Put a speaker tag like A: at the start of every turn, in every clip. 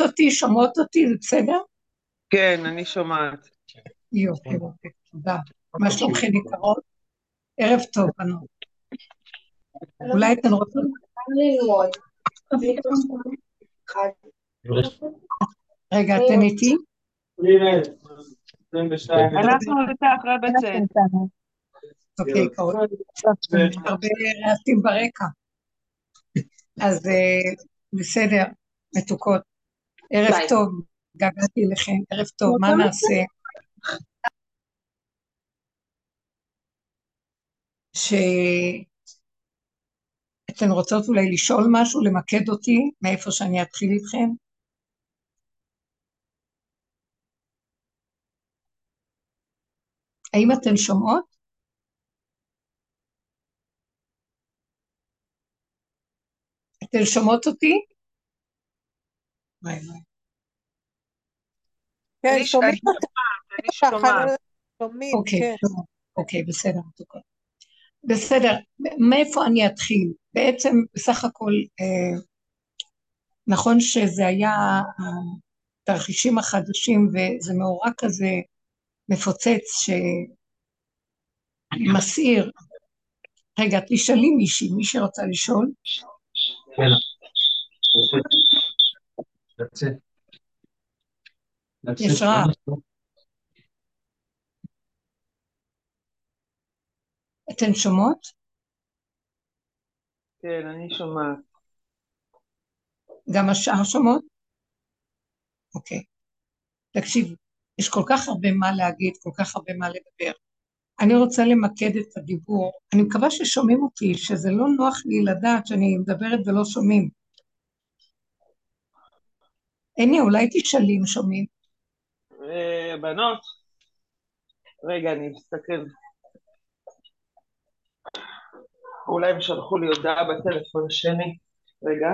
A: אותי, שומעות אותי, זה בסדר?
B: כן, אני שומעת.
A: יופי, יופי, תודה. מה שלומכם יקרות? ערב טוב, בנות. אולי אתן רוצות? רגע, אתן איתי?
B: אנחנו איתך, רבצת.
A: אוקיי, הרבה רעשים ברקע. אז אה, בסדר, מתוקות. ערב טוב, געגעתי אליכם, ערב טוב, מה נעשה? שאתן רוצות אולי לשאול משהו, למקד אותי, מאיפה שאני אתחיל איתכם? האם אתן שומעות? אתן שומעות אותי?
C: כן, שומעים אותך.
B: אני שומעת.
C: שומעים,
A: אוקיי,
C: כן.
A: אוקיי, בסדר. בסדר, מאיפה אני אתחיל? בעצם, בסך הכל, אה, נכון שזה היה התרחישים החדשים, וזה מאורע כזה מפוצץ שמסעיר. רגע, תשאלי מישהי, מי שרוצה לשאול. יש. אתן שומעות?
B: כן, אני שומעת.
A: גם השאר שומעות? אוקיי. תקשיב, יש כל כך הרבה מה להגיד, כל כך הרבה מה לדבר. אני רוצה למקד את הדיבור. אני מקווה ששומעים אותי, שזה לא נוח לי לדעת שאני מדברת ולא שומעים. הנה, אולי תשאלי אם שומעים.
B: בנות, רגע, אני מסתכל. אולי הם שלחו לי הודעה בטלפון השני. רגע.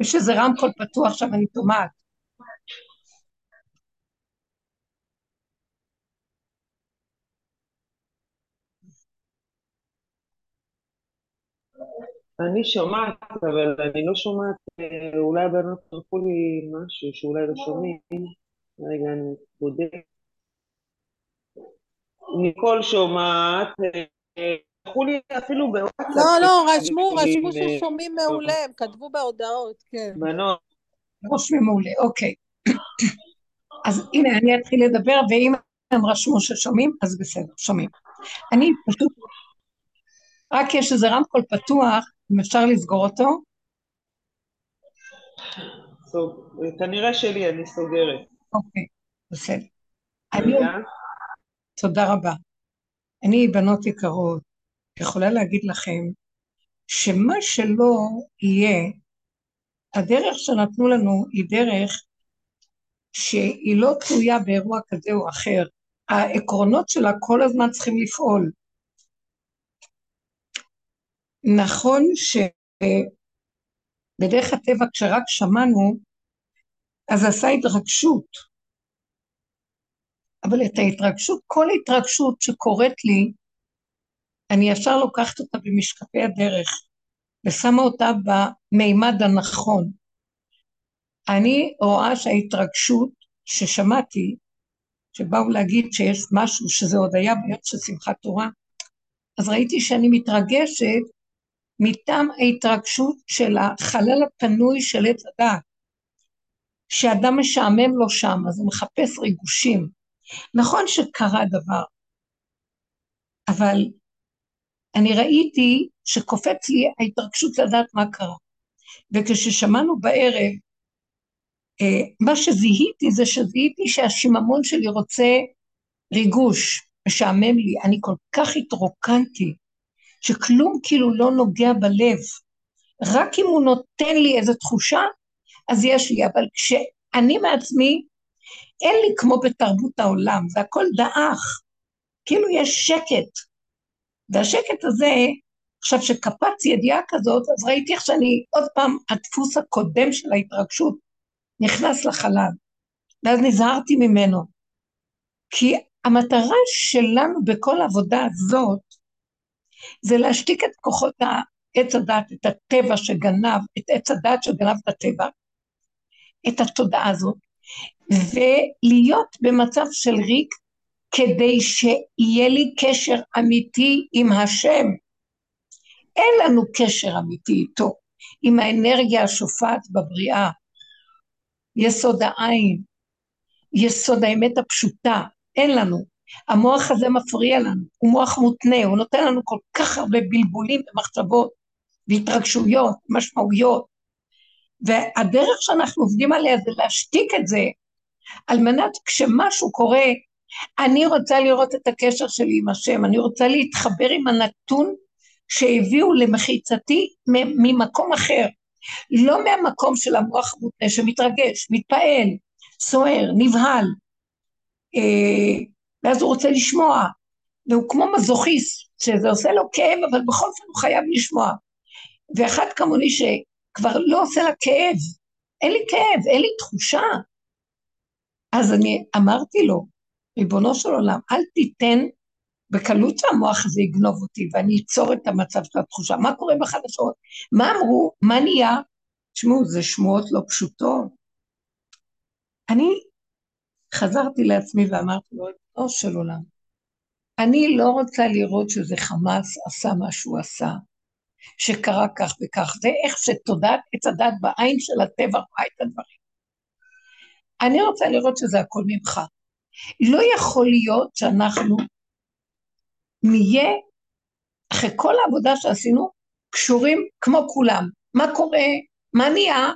A: יש איזה רמקול פתוח שם, אני שומעת.
B: אני שומעת, אבל אני לא שומעת, אה, אולי הבנות שלחו לי משהו שאולי לא שומעים. רגע, אני בודק. ניקול שומעת, אה, שלחו לי אפילו בוואטסאפ.
C: לא, לא, רשמו, רשמו
B: אה,
C: ששומעים מעולה, הם כתבו בהודעות, כן.
B: בנות,
A: רושמים מעולה, אוקיי. אז הנה, אני אתחיל לדבר, ואם הם רשמו ששומעים, אז בסדר, שומעים. אני פשוט, רק יש איזה רמקול פתוח, אם אפשר לסגור אותו,
B: כנראה שלי, אני סוגרת.
A: אוקיי, בסדר. תודה רבה. אני, בנות יקרות, יכולה להגיד לכם שמה שלא יהיה, הדרך שנתנו לנו היא דרך שהיא לא תלויה באירוע כזה או אחר. העקרונות שלה כל הזמן צריכים לפעול. נכון שבדרך הטבע כשרק שמענו, אז עשה התרגשות. אבל את ההתרגשות, כל התרגשות שקורית לי, אני ישר לוקחת אותה במשקפי הדרך ושמה אותה במימד הנכון. אני רואה שההתרגשות ששמעתי, שבאו להגיד שיש משהו שזה עוד היה ביום של שמחת תורה, אז ראיתי שאני מתרגשת מטעם ההתרגשות של החלל הפנוי של עץ הדעת, שאדם משעמם לו שם, אז הוא מחפש ריגושים. נכון שקרה דבר, אבל אני ראיתי שקופץ לי ההתרגשות לדעת מה קרה. וכששמענו בערב, אה, מה שזיהיתי זה שזיהיתי שהשיממון שלי רוצה ריגוש, משעמם לי, אני כל כך התרוקנתי, שכלום כאילו לא נוגע בלב. רק אם הוא נותן לי איזו תחושה, אז יש לי, אבל כשאני מעצמי, אין לי כמו בתרבות העולם, זה הכל דעך, כאילו יש שקט. והשקט הזה, עכשיו שקפץ ידיעה כזאת, אז ראיתי איך שאני, עוד פעם, הדפוס הקודם של ההתרגשות נכנס לחלל, ואז נזהרתי ממנו. כי המטרה שלנו בכל העבודה הזאת, זה להשתיק את כוחות עץ הדת, את הטבע שגנב, את עץ הדת שגנב את הטבע, את התודעה הזאת, ולהיות במצב של ריק כדי שיהיה לי קשר אמיתי עם השם. אין לנו קשר אמיתי איתו, עם האנרגיה השופעת בבריאה, יסוד העין, יסוד האמת הפשוטה, אין לנו. המוח הזה מפריע לנו, הוא מוח מותנה, הוא נותן לנו כל כך הרבה בלבולים ומחשבות והתרגשויות, משמעויות, והדרך שאנחנו עובדים עליה זה להשתיק את זה, על מנת כשמשהו קורה, אני רוצה לראות את הקשר שלי עם השם, אני רוצה להתחבר עם הנתון שהביאו למחיצתי ממקום אחר, לא מהמקום של המוח המותנה שמתרגש, מתפעל, סוער, נבהל, אה, ואז הוא רוצה לשמוע, והוא כמו מזוכיסט, שזה עושה לו כאב, אבל בכל זאת הוא חייב לשמוע. ואחד כמוני שכבר לא עושה לה כאב, אין לי כאב, אין לי תחושה. אז אני אמרתי לו, ריבונו של עולם, אל תיתן בקלות שהמוח הזה יגנוב אותי ואני אצור את המצב של התחושה. מה קורה בחדשות? מה אמרו? מה נהיה? תשמעו, זה שמועות לא פשוטות. אני חזרתי לעצמי ואמרתי לו, ריבונו של עולם, אני לא רוצה לראות שזה חמאס עשה מה שהוא עשה, שקרה כך וכך, זה איך שתודעת עץ הדת בעין של הטבע רואה את הדברים. אני רוצה לראות שזה הכל ממך. לא יכול להיות שאנחנו נהיה, אחרי כל העבודה שעשינו, קשורים כמו כולם. מה קורה? מה נהיה?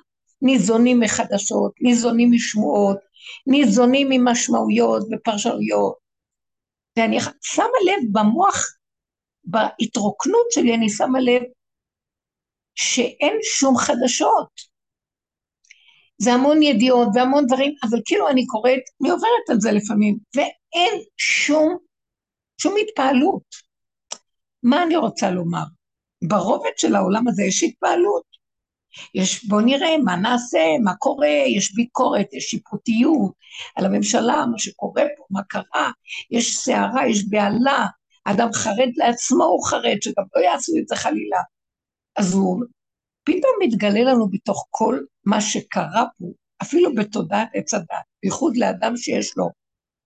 A: ניזונים מחדשות, ניזונים משמועות, ניזונים ממשמעויות ופרשנויות. ואני שמה לב במוח, בהתרוקנות שלי, אני שמה לב שאין שום חדשות. זה המון ידיעות והמון דברים, אבל כאילו אני קוראת, אני עוברת על זה לפעמים, ואין שום, שום התפעלות. מה אני רוצה לומר? ברובד של העולם הזה יש התפעלות. יש, בוא נראה מה נעשה, מה קורה, יש ביקורת, יש שיפוטיות על הממשלה, מה שקורה פה, מה קרה, יש סערה, יש בהלה, אדם חרד לעצמו, הוא חרד, שגם לא יעשו את זה חלילה. אז הוא פתאום מתגלה לנו בתוך כל מה שקרה פה, אפילו בתודעת עץ הדת, בייחוד לאדם שיש לו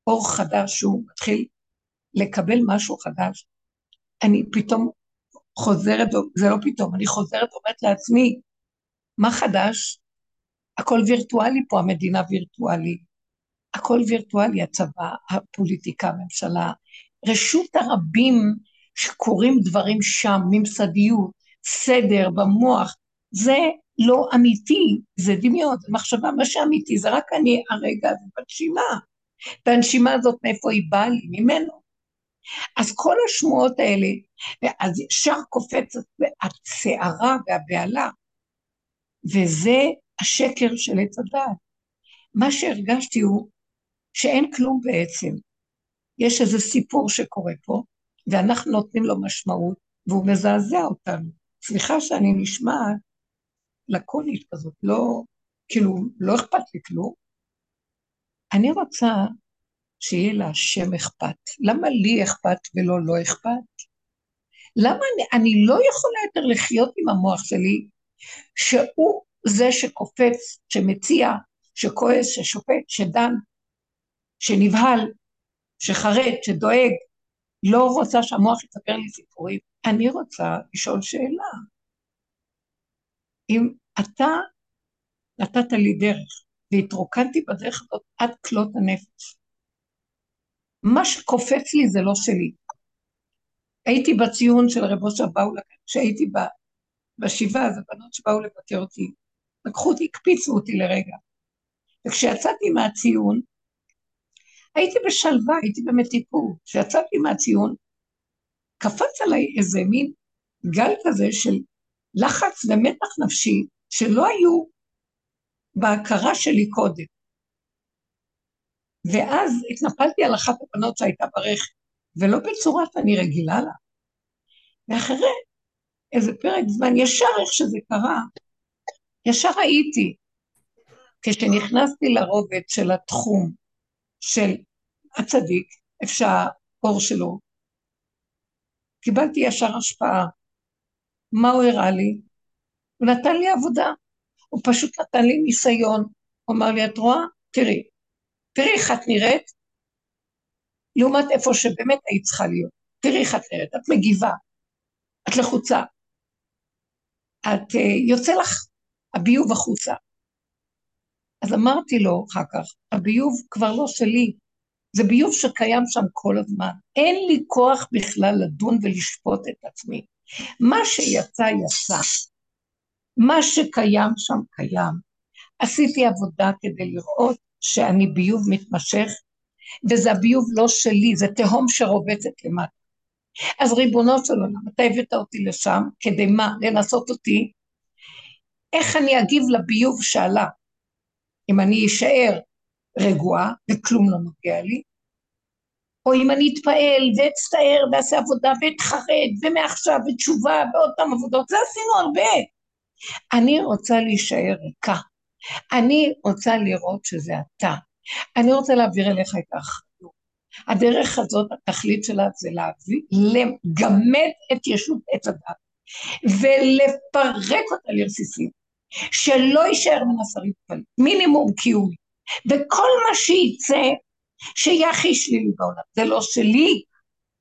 A: אור חדש, שהוא מתחיל לקבל משהו חדש, אני פתאום חוזרת, זה לא פתאום, אני חוזרת ואומרת לעצמי, מה חדש? הכל וירטואלי פה, המדינה וירטואלי. הכל וירטואלי, הצבא, הפוליטיקה, הממשלה, רשות הרבים שקורים דברים שם, ממסדיות, סדר במוח, זה לא אמיתי, זה דמיון, זה מחשבה, מה שאמיתי זה רק אני הרגע הזה בנשימה. והנשימה הזאת מאיפה היא באה לי? ממנו. אז כל השמועות האלה, אז ישר קופצת הסערה והבהלה, וזה השקר של עץ הדעת. מה שהרגשתי הוא שאין כלום בעצם. יש איזה סיפור שקורה פה, ואנחנו נותנים לו משמעות, והוא מזעזע אותנו. סליחה שאני נשמעת לקונית כזאת, לא, כאילו, לא אכפת לי כלום. אני רוצה שיהיה להשם אכפת. למה לי אכפת ולא לא אכפת? למה אני, אני לא יכולה יותר לחיות עם המוח שלי, שהוא זה שקופץ, שמציע, שכועס, ששופט, שדן, שנבהל, שחרד, שדואג, לא רוצה שהמוח יספר לי סיפורים. אני רוצה לשאול שאלה. אם אתה נתת לי דרך והתרוקנתי בדרך הזאת עד כלות הנפש, מה שקופץ לי זה לא שלי. הייתי בציון של רב אושר באו, כשהייתי בשבעה, אז הבנות שבאו לבקר אותי, לקחו אותי, הקפיצו אותי לרגע. וכשיצאתי מהציון, הייתי בשלווה, הייתי במתיקות. כשיצאתי מהציון, קפץ עליי איזה מין גל כזה של לחץ ומתח נפשי שלא היו בהכרה שלי קודם. ואז התנפלתי על אחת הבנות שהייתה ברכב, ולא בצורה שאני רגילה לה. ואחרי איזה פרק זמן, ישר איך שזה קרה, ישר הייתי, כשנכנסתי לרובד של התחום של הצדיק, איפה שהאור שלו, קיבלתי ישר השפעה מה הוא הראה לי? הוא נתן לי עבודה, הוא פשוט נתן לי ניסיון. הוא אמר לי, את רואה? תראי, תראי איך את נראית, לעומת איפה שבאמת היית צריכה להיות. תראי איך את נראית, את מגיבה, את לחוצה, את uh, יוצא לך הביוב החוצה. אז אמרתי לו אחר כך, הביוב כבר לא שלי, זה ביוב שקיים שם כל הזמן. אין לי כוח בכלל לדון ולשפוט את עצמי. מה שיצא, יצא. מה שקיים שם, קיים. עשיתי עבודה כדי לראות שאני ביוב מתמשך, וזה הביוב לא שלי, זה תהום שרובצת למטה. אז ריבונו של עולם, אתה הבאת אותי לשם, כדי מה? לנסות אותי? איך אני אגיב לביוב שעלה? אם אני אשאר רגועה וכלום לא נוגע לי, או אם אני אתפעל ואצטער ואעשה עבודה ואתחרט ומעכשיו ותשובה ועוד פעם עבודות, זה עשינו הרבה. אני רוצה להישאר ריקה. אני רוצה לראות שזה אתה. אני רוצה להעביר אליך את האחריות. הדרך הזאת, התכלית שלה זה להביא, לגמד את ישות עץ הדת ולפרק אותה לרסיסים, שלא יישאר מנסרים פנים, מינימום קיומי. וכל מה שייצא, שיהיה הכי שלילי בעולם. זה לא שלי,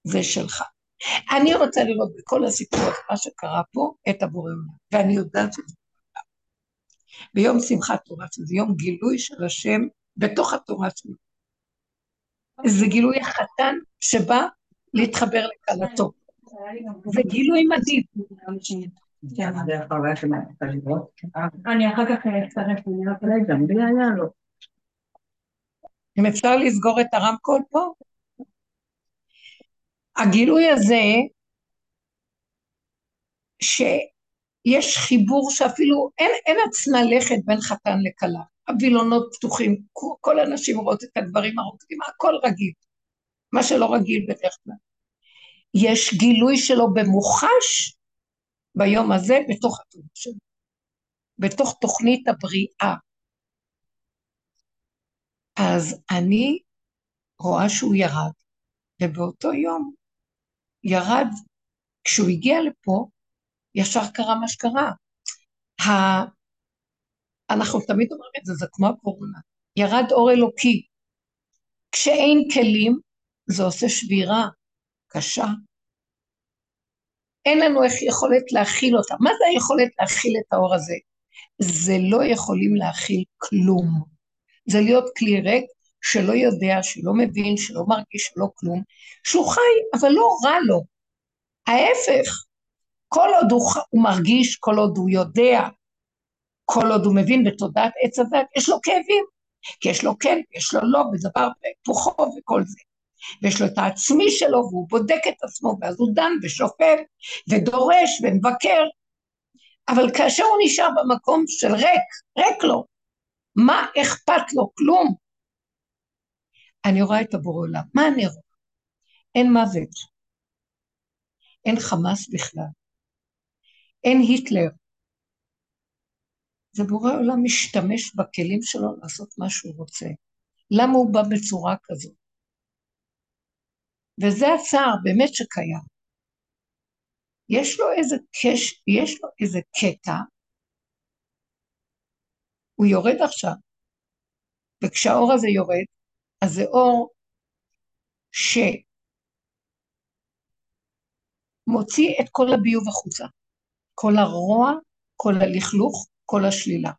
A: זה שלך. אני רוצה לראות בכל הסיפור הזה, מה שקרה פה, את הבורא עולם, ואני יודעת שזה עולם. ביום שמחת תורה, שזה יום גילוי של השם בתוך התורה שלו. זה גילוי החתן שבא להתחבר לכלתו. זה גילוי מדהים.
D: אני אחר כך אצטרף, אני רק רגע, מי היה לו?
A: אם אפשר לסגור את הרמקול פה? הגילוי הזה, שיש חיבור שאפילו אין, אין עצמה לכת בין חתן לכלה, הווילונות פתוחים, כל הנשים רואות את הגברים הרוקדים, הכל רגיל, מה שלא רגיל בדרך כלל. יש גילוי שלו במוחש ביום הזה בתוך התורה שלו, בתוך תוכנית הבריאה. אז אני רואה שהוא ירד, ובאותו יום ירד, כשהוא הגיע לפה, ישר קרה מה שקרה. אנחנו תמיד אומרים את זה, זה כמו הקורונה. ירד אור אלוקי. כשאין כלים, זה עושה שבירה קשה. אין לנו איך יכולת להכיל אותה. מה זה היכולת להכיל את האור הזה? זה לא יכולים להכיל כלום. זה להיות כלי ריק שלא יודע, שלא מבין, שלא מרגיש, שלא כלום, שהוא חי, אבל לא רע לו. ההפך, כל עוד הוא, הוא מרגיש, כל עוד הוא יודע, כל עוד הוא מבין בתודעת עץ הדת, יש לו כאבים. כי יש לו כן, יש לו לא, ודבר והיפוכו וכל זה. ויש לו את העצמי שלו, והוא בודק את עצמו, ואז הוא דן ושופט, ודורש ומבקר. אבל כאשר הוא נשאר במקום של ריק, ריק לו, מה אכפת לו? כלום. אני רואה את הבורא עולם. מה אני רואה? אין מוות. אין חמאס בכלל. אין היטלר. זה בורא עולם משתמש בכלים שלו לעשות מה שהוא רוצה. למה הוא בא בצורה כזאת? וזה הצער באמת שקיים. יש לו איזה קש, יש לו איזה קטע הוא יורד עכשיו. וכשהאור הזה יורד, אז זה אור שמוציא את כל הביוב החוצה. כל הרוע, כל הלכלוך, כל השלילה.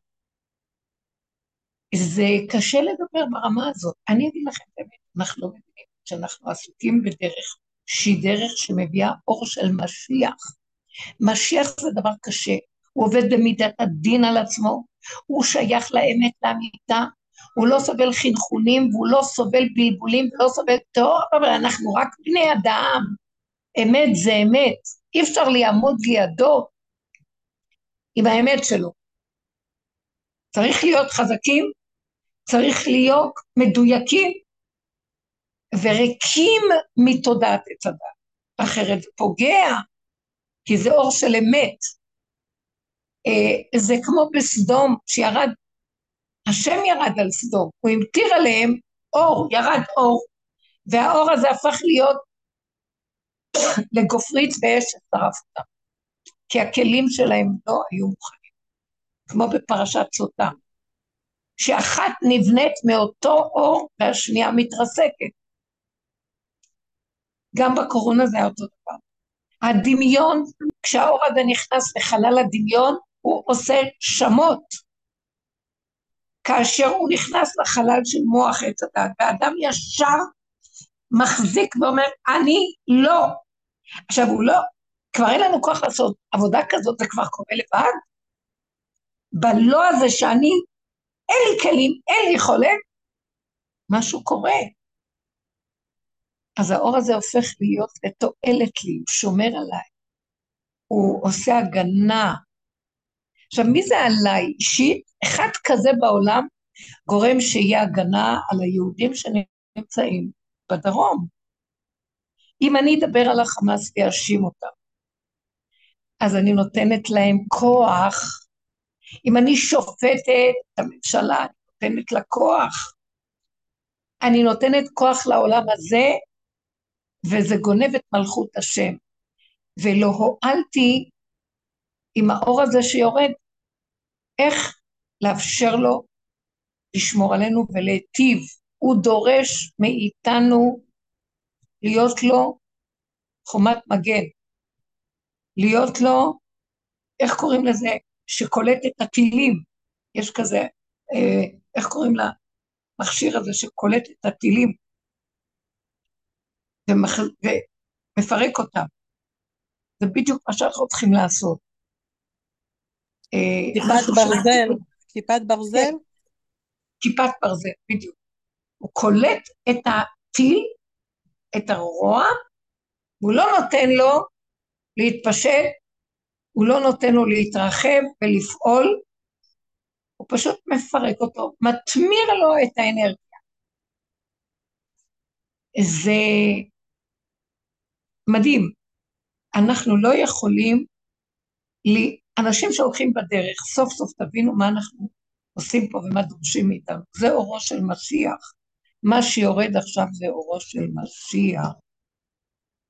A: זה קשה לדבר ברמה הזאת. אני אגיד לכם באמת, אנחנו לא מבינים שאנחנו עסוקים בדרך שהיא דרך שמביאה אור של משיח. משיח זה דבר קשה, הוא עובד במידת הדין על עצמו, הוא שייך לאמת לאמיתה, הוא לא סובל חנחונים והוא לא סובל בלבולים ולא סובל טוב, אבל אנחנו רק בני אדם. אמת זה אמת, אי אפשר לעמוד לידו עם האמת שלו. צריך להיות חזקים, צריך להיות מדויקים וריקים מתודעת עץ הדת, אחרת זה פוגע, כי זה אור של אמת. אה, זה כמו בסדום, שירד, השם ירד על סדום, הוא המטיר עליהם אור, ירד אור, והאור הזה הפך להיות לגופרית ואש ששרף אותם. כי הכלים שלהם לא היו מוכנים, כמו בפרשת סוטה, שאחת נבנית מאותו אור והשנייה מתרסקת. גם בקורונה זה היה אותו דבר. הדמיון, כשהאור הזה נכנס לחלל הדמיון, הוא עושה שמות. כאשר הוא נכנס לחלל של מוח עץ הדת, והאדם ישר מחזיק ואומר, אני לא. עכשיו, הוא לא, כבר אין לנו כוח לעשות עבודה כזאת, זה כבר קורה לבד. בלא הזה שאני, אין לי כלים, אין לי יכולת, משהו קורה. אז האור הזה הופך להיות לתועלת לי, הוא שומר עליי, הוא עושה הגנה. עכשיו, מי זה עליי אישית? אחד כזה בעולם גורם שיהיה הגנה על היהודים שנמצאים בדרום. אם אני אדבר על החמאס ואאשים אותם, אז אני נותנת להם כוח. אם אני שופטת את הממשלה, אני נותנת לה כוח. אני נותנת כוח לעולם הזה, וזה גונב את מלכות השם. ולא הועלתי עם האור הזה שיורד, איך לאפשר לו לשמור עלינו ולהיטיב. הוא דורש מאיתנו להיות לו חומת מגן, להיות לו, איך קוראים לזה, שקולט את הטילים, יש כזה, אה, איך קוראים למכשיר הזה שקולט את הטילים ומח... ומפרק אותם. זה בדיוק מה שאנחנו צריכים לעשות.
C: אה, כיפת ברזל, כיפת ברזל? כן,
A: כיפת ברזל, בדיוק. הוא קולט את הטיל, את הרוע, והוא לא נותן לו להתפשט, הוא לא נותן לו להתרחב ולפעול, הוא פשוט מפרק אותו, מטמיר לו את האנרגיה. זה מדהים. אנחנו לא יכולים, לי, אנשים שהולכים בדרך, סוף סוף תבינו מה אנחנו עושים פה ומה דורשים מאיתנו. זה אורו של משיח. מה שיורד עכשיו זה אורו של משיח.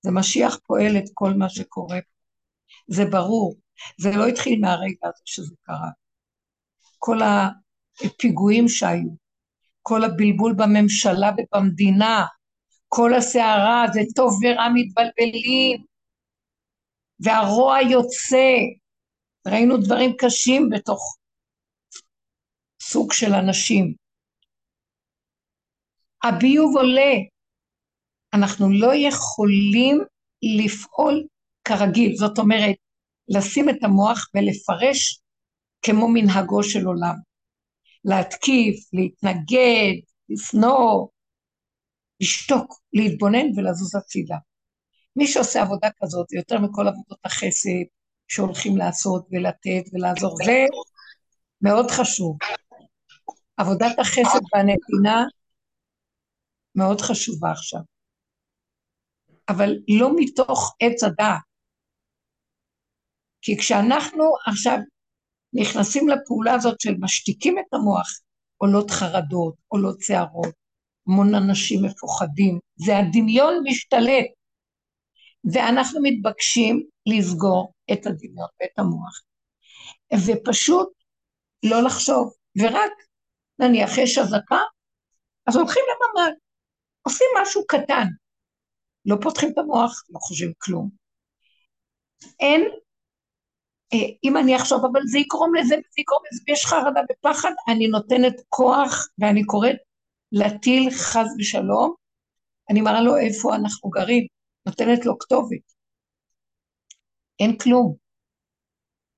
A: זה משיח פועל את כל מה שקורה פה. זה ברור. זה לא התחיל מהרגע הזה שזה קרה. כל הפיגועים שהיו, כל הבלבול בממשלה ובמדינה, כל הסערה, זה טוב ורע מתבלבלים, והרוע יוצא. ראינו דברים קשים בתוך סוג של אנשים. הביוב עולה, אנחנו לא יכולים לפעול כרגיל, זאת אומרת, לשים את המוח ולפרש כמו מנהגו של עולם. להתקיף, להתנגד, לשנוא, לשתוק, להתבונן ולזוז הצידה. מי שעושה עבודה כזאת, זה יותר מכל עבודות החסד שהולכים לעשות ולתת ולעזור, זה מאוד חשוב. עבודת החסד והנתינה מאוד חשובה עכשיו. אבל לא מתוך עץ הדעת. כי כשאנחנו עכשיו נכנסים לפעולה הזאת של משתיקים את המוח, עולות חרדות, עולות שערות, המון אנשים מפוחדים, זה הדמיון משתלט, ואנחנו מתבקשים לסגור את הדמיון ואת המוח, ופשוט לא לחשוב, ורק נניח יש אזעקה, אז הולכים לממ"ד, עושים משהו קטן, לא פותחים את המוח, לא חושבים כלום. אין, אם אני אחשוב, אבל זה יגרום לזה, זה יגרום לזה, ויש חרדה ופחד, אני נותנת כוח, ואני קוראת להטיל חס ושלום, אני מראה לו איפה אנחנו גרים, נותנת לו כתובת. אין כלום,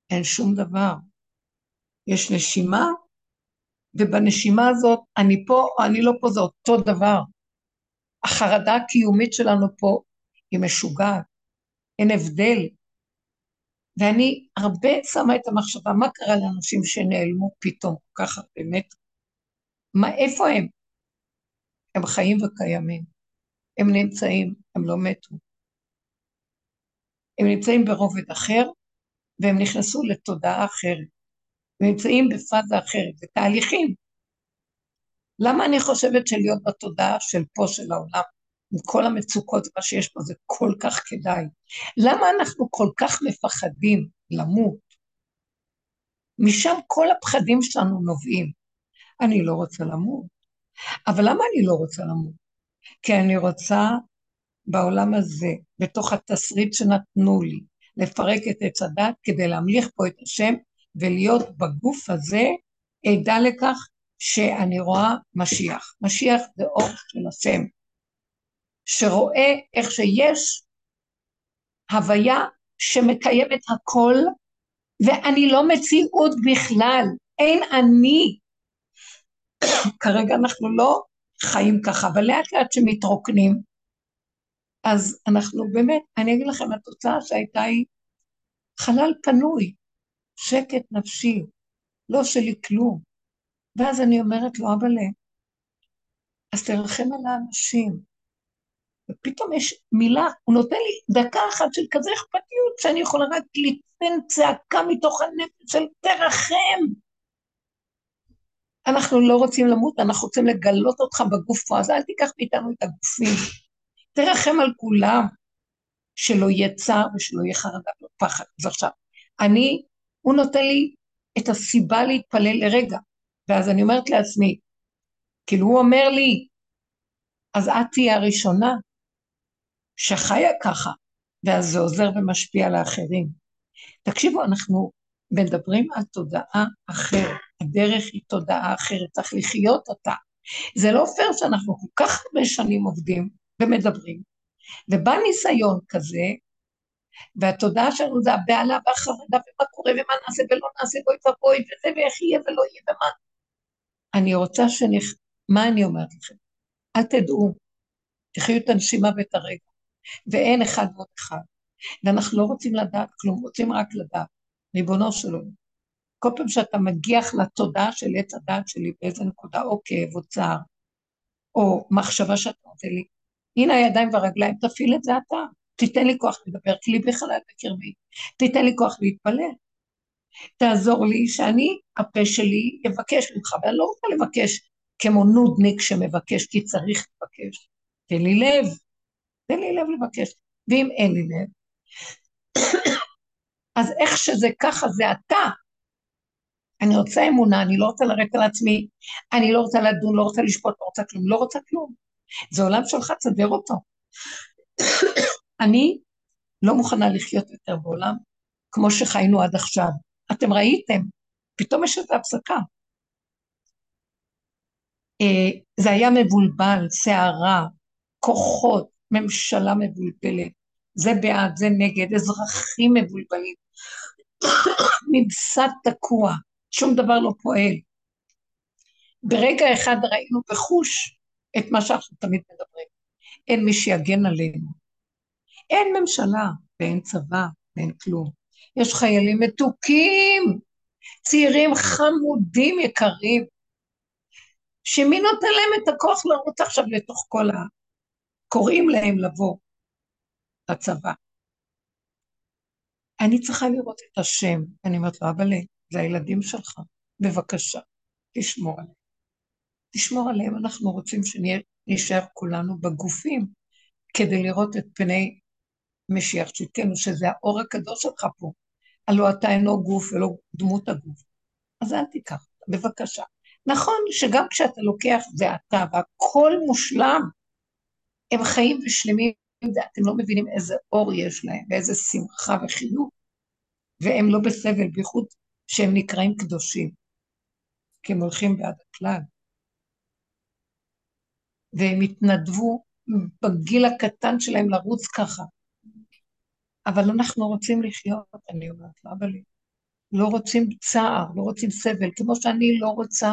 A: אין שום דבר. יש נשימה, ובנשימה הזאת, אני פה או אני לא פה, זה אותו דבר. החרדה הקיומית שלנו פה היא משוגעת, אין הבדל. ואני הרבה שמה את המחשבה, מה קרה לאנשים שנעלמו פתאום ככה, באמת? מה, איפה הם? הם חיים וקיימים. הם נמצאים, הם לא מתו. הם נמצאים ברובד אחר, והם נכנסו לתודעה אחרת. הם נמצאים בפאזה אחרת, זה תהליכים. למה אני חושבת שלהיות בתודעה של פה, של העולם, עם כל המצוקות ומה שיש פה, זה כל כך כדאי? למה אנחנו כל כך מפחדים למות. משם כל הפחדים שלנו נובעים. אני לא רוצה למות. אבל למה אני לא רוצה למות? כי אני רוצה בעולם הזה, בתוך התסריט שנתנו לי, לפרק את עץ הדת כדי להמליך פה את השם ולהיות בגוף הזה עדה לכך שאני רואה משיח. משיח זה אור של השם, שרואה איך שיש הוויה שמקיימת הכל, ואני לא מציאות בכלל, אין אני. כרגע אנחנו לא חיים ככה, אבל לאט לאט שמתרוקנים, אז אנחנו באמת, אני אגיד לכם, התוצאה שהייתה היא חלל פנוי, שקט נפשי, לא שלי כלום. ואז אני אומרת לו, אבל אז תרחם על האנשים. ופתאום יש מילה, הוא נותן לי דקה אחת של כזה אכפתיות, שאני יכולה רק ליתן צעקה מתוך הנפש של תרחם. אנחנו לא רוצים למות, אנחנו רוצים לגלות אותך בגוף פה, אז אל תיקח מאיתנו את הגופים. תרחם על כולם, שלא יהיה צער ושלא יהיה חרדה ופחד. אז עכשיו, אני, הוא נותן לי את הסיבה להתפלל לרגע, ואז אני אומרת לעצמי, כאילו הוא אומר לי, אז את תהיה הראשונה שחיה ככה, ואז זה עוזר ומשפיע על האחרים. תקשיבו, אנחנו מדברים על תודעה אחרת, הדרך היא תודעה אחרת, צריך לחיות אותה. זה לא פייר שאנחנו כל כך הרבה שנים עובדים ומדברים, ובא ניסיון כזה, והתודעה שלנו זה הבהלה והחרדה ומה קורה ומה נעשה ולא נעשה בואי ובואי וזה ואיך יהיה ולא יהיה ומה. אני רוצה שנכ... מה אני אומרת לכם? אל תדעו, תחיו את הנשימה ואת הרגע, ואין אחד ועוד אחד. ואנחנו לא רוצים לדעת כלום, רוצים רק לדעת, ריבונו של עולם. כל פעם שאתה מגיח לתודעה של עץ הדעת שלי באיזה נקודה, או כאב או צער, או מחשבה שאתה נותן לי, הנה הידיים והרגליים, תפעיל את זה אתה. תיתן לי כוח לדבר, כי לי בחלל בקרבי. תיתן לי כוח להתפלל. תעזור לי שאני, הפה שלי, יבקש ממך, ואני לא רוצה לבקש כמו נודניק שמבקש כי צריך לבקש. תן לי לב, תן לי לב לבקש. ואם אין לי לב, אז איך שזה ככה זה אתה. אני רוצה אמונה, אני לא רוצה לרדת על עצמי, אני לא רוצה לדון, לא רוצה לשפוט, לא רוצה כלום, לא רוצה כלום. זה עולם שלך, תסדר אותו. אני לא מוכנה לחיות יותר בעולם כמו שחיינו עד עכשיו. אתם ראיתם, פתאום יש איזו הפסקה. אה, זה היה מבולבל, סערה, כוחות, ממשלה מבולבלת, זה בעד, זה נגד, אזרחים מבולבלים, ממסד תקוע, שום דבר לא פועל. ברגע אחד ראינו בחוש את מה שאנחנו תמיד מדברים. אין מי שיגן עלינו. אין ממשלה ואין צבא ואין כלום. יש חיילים מתוקים, צעירים חמודים יקרים, שמי נותן להם את הכוח לרוץ עכשיו לתוך כל ה... קוראים להם לבוא לצבא. אני צריכה לראות את השם. אני אומרת לו, אבל זה הילדים שלך, בבקשה, תשמור עליהם. תשמור עליהם, אנחנו רוצים שנשאר כולנו בגופים, כדי לראות את פני משיח צדקנו, שזה האור הקדוש שלך פה. הלא אתה אינו גוף ולא דמות הגוף. אז אל תיקח, בבקשה. נכון שגם כשאתה לוקח זה אתה, והכל מושלם, הם חיים ושלמים, ואתם לא מבינים איזה אור יש להם, ואיזה שמחה וחיוך, והם לא בסבל, בייחוד שהם נקראים קדושים, כי הם הולכים בעד הכלל. והם התנדבו בגיל הקטן שלהם לרוץ ככה. אבל אנחנו רוצים לחיות, אני אומרת לו, אבל לא רוצים צער, לא רוצים סבל, כמו שאני לא רוצה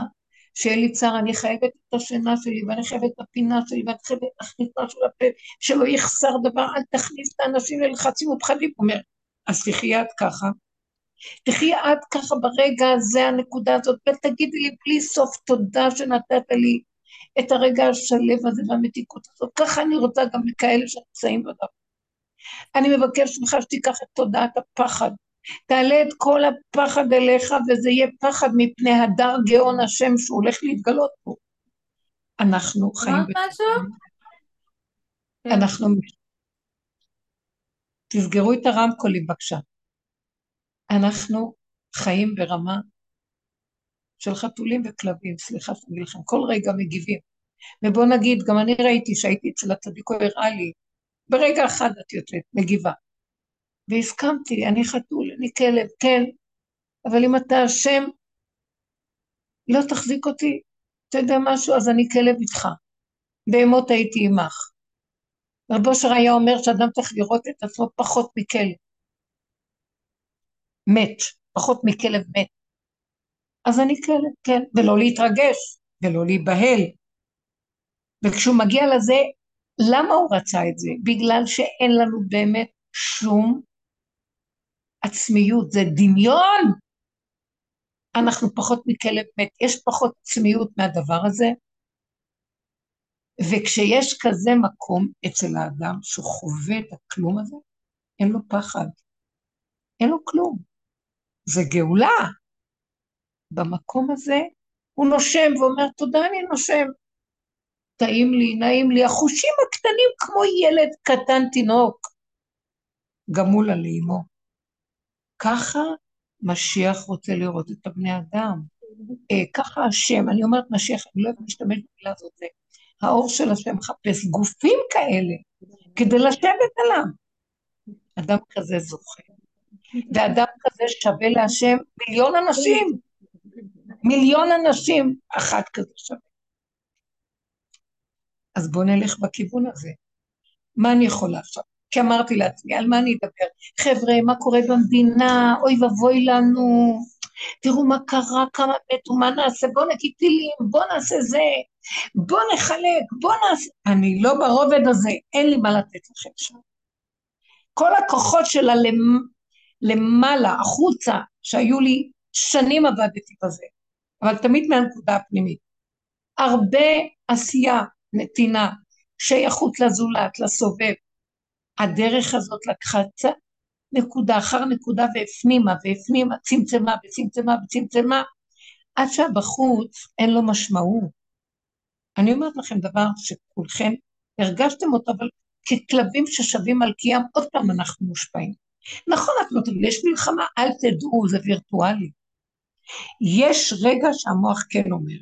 A: שיהיה לי צער, אני חייבת את השינה שלי, ואני חייבת את הפינה שלי, ואני חייבת להכניס משהו לפה, שלא יחסר דבר, אל תכניס את האנשים ללחצים ופחדים. הוא אומר, אז תחי את ככה, תחי את ככה ברגע הזה, הנקודה הזאת, ותגידי לי בלי סוף תודה שנתת לי את הרגע השלב הזה והמתיקות הזאת. ככה אני רוצה גם לכאלה שנמצאים בדבר. אני מבקש ממך שתיקח את תודעת הפחד, תעלה את כל הפחד אליך, וזה יהיה פחד מפני הדר גאון השם שהוא הולך להתגלות פה. אנחנו חיים...
E: אמרת משהו? כן.
A: אנחנו... תסגרו את הרמקולים בבקשה. אנחנו חיים ברמה של חתולים וכלבים, סליחה שאני לכם, כל רגע מגיבים. ובוא נגיד, גם אני ראיתי שהייתי אצל הצדיק, הוא הראה לי, ברגע אחד את יוצאת, מגיבה. והסכמתי, אני חתול, אני כלב, כן, אבל אם אתה אשם, לא תחזיק אותי, אתה יודע משהו, אז אני כלב איתך. בהמות הייתי עמך. רב אושר היה אומר שאדם צריך לראות את עצמו פחות מכלב. מת, פחות מכלב מת. אז אני כלב, כן, ולא להתרגש, ולא להיבהל. וכשהוא מגיע לזה, למה הוא רצה את זה? בגלל שאין לנו באמת שום עצמיות, זה דמיון. אנחנו פחות מכלב מת, יש פחות עצמיות מהדבר הזה, וכשיש כזה מקום אצל האדם שהוא חווה את הכלום הזה, אין לו פחד, אין לו כלום. זה גאולה. במקום הזה הוא נושם ואומר, תודה, אני נושם. טעים לי, נעים לי, החושים הקטנים כמו ילד קטן תינוק, גמול על אימו. ככה משיח רוצה לראות את הבני אדם. אה, ככה השם, אני אומרת משיח, אני לא אוהבת להשתמש במילה הזאת, זה האור של השם מחפש גופים כאלה כדי לשבת עליו. אדם כזה זוכה. ואדם כזה שווה להשם מיליון אנשים. מיליון אנשים, אחת כזה שווה. אז בואו נלך בכיוון הזה. מה אני יכולה עכשיו? כי אמרתי לעצמי, על מה אני אדבר? חבר'ה, מה קורה במדינה? אוי ואבוי לנו. תראו מה קרה, כמה מתו, מה נעשה? בואו נגיד טילים, בואו נעשה זה, בואו נחלק, בואו נעשה... אני לא ברובד הזה, אין לי מה לתת לכם שם. כל הכוחות של הלמ... החוצה, שהיו לי, שנים עבדתי בזה, אבל תמיד מהנקודה הפנימית. הרבה עשייה, נתינה, שייכות לזולת, לסובב. הדרך הזאת לקחה נקודה אחר נקודה והפנימה והפנימה, צמצמה וצמצמה וצמצמה, עד שהבחוץ אין לו משמעות. אני אומרת לכם דבר שכולכם הרגשתם אותו, אבל ככלבים ששווים על קיים, עוד פעם אנחנו מושפעים. נכון, את אומרת, יש מלחמה, אל תדעו, זה וירטואלי. יש רגע שהמוח כן אומר,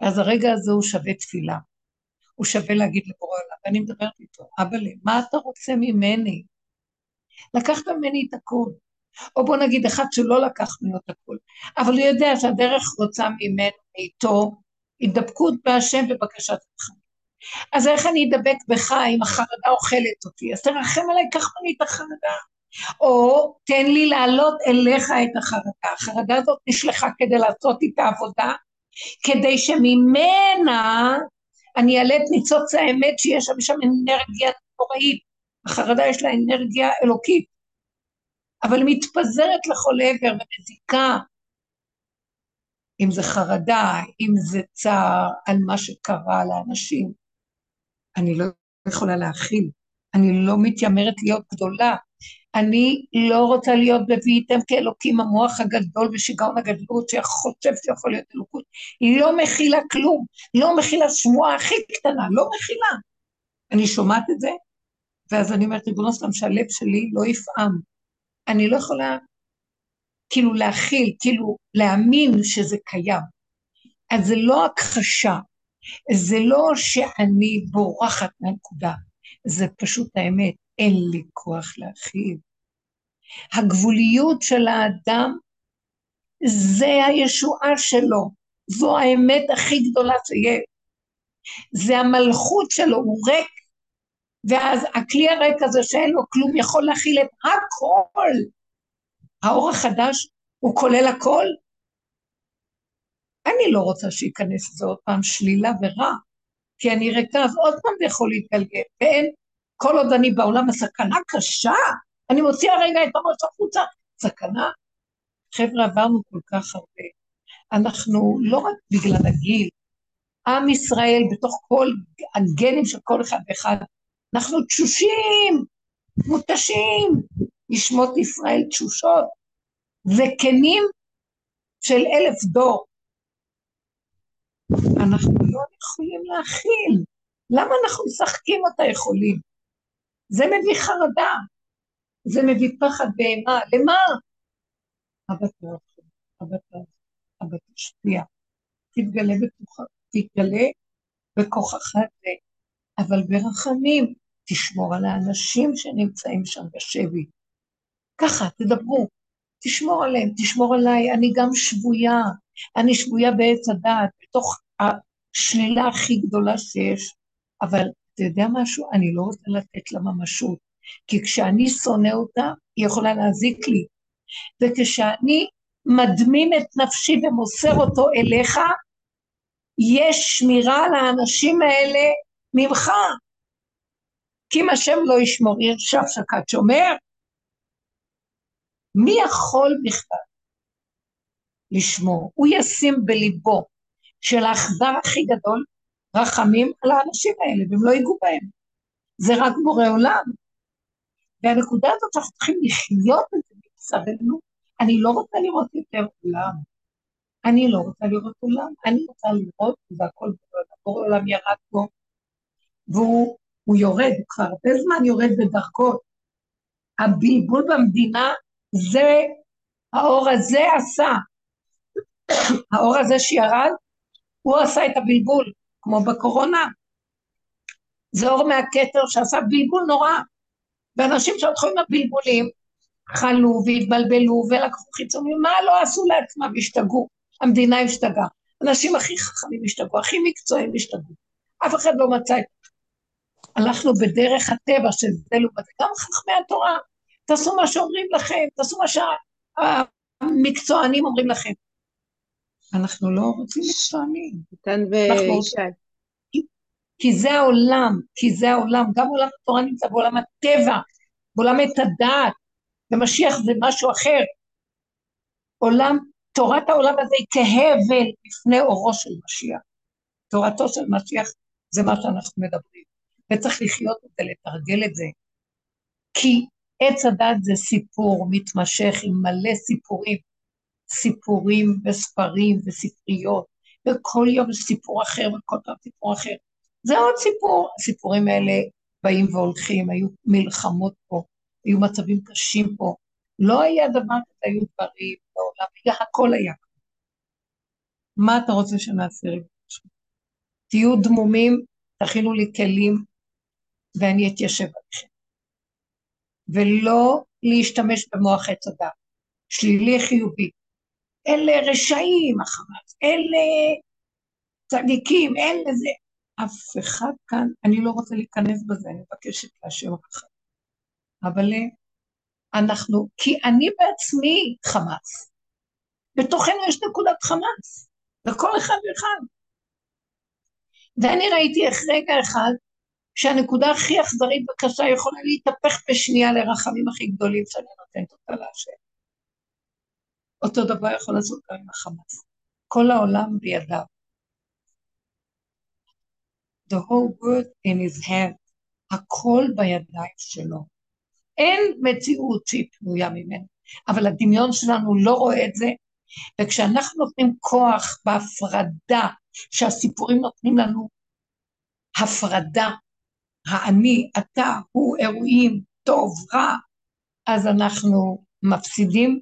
A: אז הרגע הזה הוא שווה תפילה. הוא שווה להגיד לבורא עולם, ואני מדברת איתו, אבא, מה אתה רוצה ממני? לקחת ממני את הכול. או בוא נגיד אחד שלא לקח ממנו את הכול, אבל הוא יודע שהדרך רוצה ממנו, מאיתו, הידבקות בהשם ובקשת רחמים. אז איך אני אדבק בך אם החרדה אוכלת אותי? אז תרחם עליי, קח ממני את החרדה. או תן לי להעלות אליך את החרדה. החרדה הזאת נשלחה כדי לעשות איתה עבודה, כדי שממנה אני אעלה את ניצוץ האמת שיש שם, שם אנרגיה נוראית. החרדה יש לה אנרגיה אלוקית, אבל מתפזרת לכל עבר ומזיקה, אם זה חרדה, אם זה צער על מה שקרה לאנשים. אני לא יכולה להכיל, אני לא מתיימרת להיות גדולה, אני לא רוצה להיות בביאיתם כאלוקים המוח הגדול ושיגעון הגדלות שחושב שיכול להיות אלוקות. היא לא מכילה כלום, לא מכילה שמועה הכי קטנה, לא מכילה. אני שומעת את זה, ואז אני אומרת, ריבונו שלם, שהלב שלי לא יפעם. אני לא יכולה כאילו להכיל, כאילו להאמין שזה קיים. אז זה לא הכחשה, זה לא שאני בורחת מהנקודה, זה פשוט האמת, אין לי כוח להכיל. הגבוליות של האדם זה הישועה שלו, זו האמת הכי גדולה שיש. זה המלכות שלו, הוא ריק ואז הכלי הריק הזה שאין לו כלום יכול להכיל את הכל. האור החדש הוא כולל הכל. אני לא רוצה שייכנס לזה עוד פעם שלילה ורע, כי אני ריקה, אז עוד פעם זה יכול להתגלגל, ואין, כל עוד אני בעולם הסכנה קשה, אני מוציאה רגע את הראש החוצה, סכנה. חבר'ה, עברנו כל כך הרבה. אנחנו, לא רק בגלל הגיל, עם ישראל, בתוך כל הגנים של כל אחד ואחד, אנחנו תשושים, מותשים, נשמות ישראל תשושות, זקנים של אלף דור. אנחנו לא יכולים להכיל. למה אנחנו משחקים אותה יכולים? זה מביא חרדה, זה מביא פחד בהמה. למה? אבא תרחם, אבא תרחם, אבא תשפיע, תתגלה בתוכך, תתגלה בכוחך זה, אבל ברחמים תשמור על האנשים שנמצאים שם בשבי. ככה, תדברו, תשמור עליהם, תשמור עליי, אני גם שבויה, אני שבויה בעץ הדעת, בתוך השלילה הכי גדולה שיש, אבל אתה יודע משהו? אני לא רוצה לתת לה ממשות, כי כשאני שונא אותה, היא יכולה להזיק לי. וכשאני מדמין את נפשי ומוסר אותו אליך, יש שמירה על האנשים האלה ממך. כי אם השם לא ישמור, ישב שקד שומר, מי יכול בכלל לשמור? הוא ישים בליבו של האכזר הכי גדול רחמים על האנשים האלה, והם לא ייגעו בהם. זה רק בורא עולם. והנקודה הזאת שאנחנו צריכים לחיות את זה בצדנו, אני לא רוצה לראות יותר עולם. אני לא רוצה לראות עולם, אני רוצה לראות, והכל בורא עולם ירד פה, והוא יורד, הוא כבר הרבה זמן יורד בדרכו. הבלבול במדינה, זה, האור הזה עשה. האור הזה שירד, הוא עשה את הבלבול. כמו בקורונה. זה אור מהכתר שעשה בלבול נורא. ואנשים שהלכו עם הבלבולים, חלו והתבלבלו ולקחו חיצונים, מה לא עשו לעצמם, השתגעו. המדינה השתגעה. אנשים הכי חכמים השתגעו, הכי מקצועיים השתגעו. אף אחד לא מצא את. הלכנו בדרך הטבע של זה. גם חכמי התורה, תעשו מה שאומרים לכם, תעשו מה שהמקצוענים אומרים לכם. אנחנו לא רוצים מקצוענים.
F: איתן וישי.
A: כי זה העולם, כי זה העולם, גם עולם התורה נמצא בעולם הטבע, בעולם את הדעת, ומשיח זה משהו אחר. עולם, תורת העולם הזה היא כהבל לפני אורו של משיח. תורתו של משיח זה מה שאנחנו מדברים, וצריך לחיות את זה, לתרגל את זה. כי עץ הדת זה סיפור מתמשך עם מלא סיפורים, סיפורים וספרים וספריות, וכל יום סיפור אחר וכל פעם סיפור אחר. זה עוד סיפור. הסיפורים האלה באים והולכים, היו מלחמות פה, היו מצבים קשים פה. לא היה דבר כזה, היו דברים בעולם, היה, הכל היה. מה אתה רוצה שנעשה? תהיו דמומים, תכינו לי כלים, ואני אתיישב עליכם. ולא להשתמש במוח עץ הדת, שלילי חיובי. אלה רשעים, החמאס, אלה צדיקים, אלה זה. אף אחד כאן, אני לא רוצה להיכנס בזה, אני מבקשת להשאיר אותך. אבל אנחנו, כי אני בעצמי חמאס. בתוכנו יש נקודת חמאס, לכל אחד ואחד. ואני ראיתי איך רגע אחד, שהנקודה הכי אכזרית וקשה יכולה להתהפך בשנייה לרחמים הכי גדולים שאני נותנת אותה להשם. אותו דבר יכול לעשות גם עם החמאס. כל העולם בידיו. The whole world in his hand. הכל בידיים שלו. אין מציאות שהיא פנויה ממנו, אבל הדמיון שלנו לא רואה את זה, וכשאנחנו נותנים כוח בהפרדה, שהסיפורים נותנים לנו הפרדה, האני, אתה, הוא, אירועים, טוב, רע, אז אנחנו מפסידים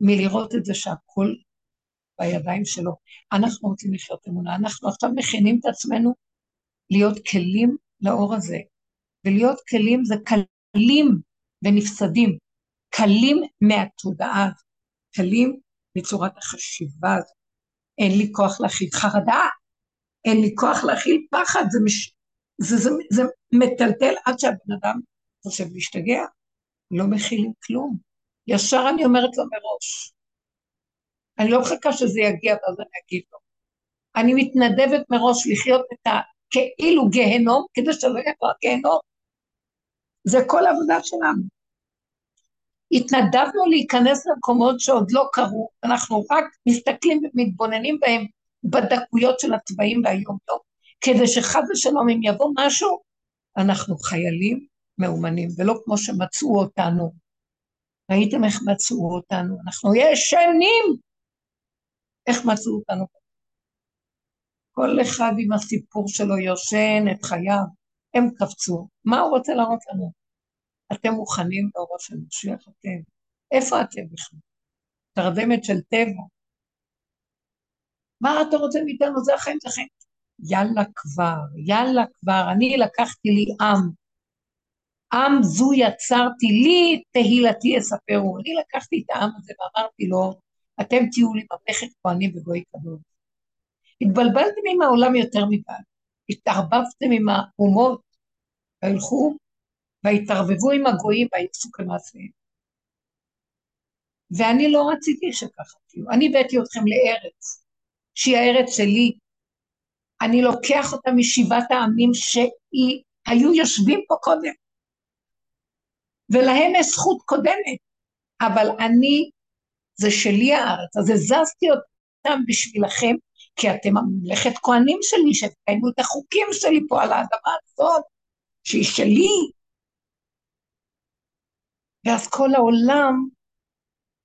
A: מלראות את זה שהכל בידיים שלו. אנחנו רוצים לחיות אמונה, אנחנו עכשיו מכינים את עצמנו להיות כלים לאור הזה, ולהיות כלים זה כלים ונפסדים, כלים מהתודעה, כלים מצורת החשיבה הזאת. אין לי כוח להכיל חרדה, אין לי כוח להכיל פחד, זה, מש... זה, זה, זה מטלטל עד שהבן אדם חושב להשתגע, לא מכילים כלום. ישר אני אומרת לו מראש. אני לא מחכה שזה יגיע ואז אני אגיד לו. אני מתנדבת מראש לחיות את הכאילו גיהנום, כדי שלא יהיה כבר גיהנום. זה כל העבודה שלנו. התנדבנו להיכנס למקומות שעוד לא קרו, אנחנו רק מסתכלים ומתבוננים בהם בדקויות של הצבעים והיום-יום, כדי שחד ושלום אם יבוא משהו, אנחנו חיילים מאומנים, ולא כמו שמצאו אותנו ראיתם איך מצאו אותנו? אנחנו ישנים! איך מצאו אותנו? כל אחד עם הסיפור שלו יושן את חייו, הם קפצו. מה הוא רוצה להראות לנו? אתם מוכנים לאורו של משיח? אתם. איפה אתם בכלל? תרדמת של טבע. מה אתה רוצה מאיתנו? זה החיים, זה החיים. יאללה כבר, יאללה כבר, אני לקחתי לי עם. עם זו יצרתי לי, תהילתי אספרו. אני לקחתי את העם הזה ואמרתי לו, אתם תהיו לי ממלכת כהנים וגוי קדוש. התבלבלתם עם העולם יותר מדי, התערבבתם עם האומות, והלכו והתערבבו עם הגויים ויעשו כמעשיהם. ואני לא רציתי שככה תהיו, אני הבאתי אתכם לארץ, שהיא הארץ שלי. אני לוקח אותה משבעת העמים שהיו יושבים פה קודם, ולהם יש זכות קודמת, אבל אני, זה שלי הארץ, אז הזזתי אותם בשבילכם, כי אתם הממלכת כהנים שלי, שתקיימו את החוקים שלי פה על האדמה הזאת, שהיא שלי. ואז כל העולם,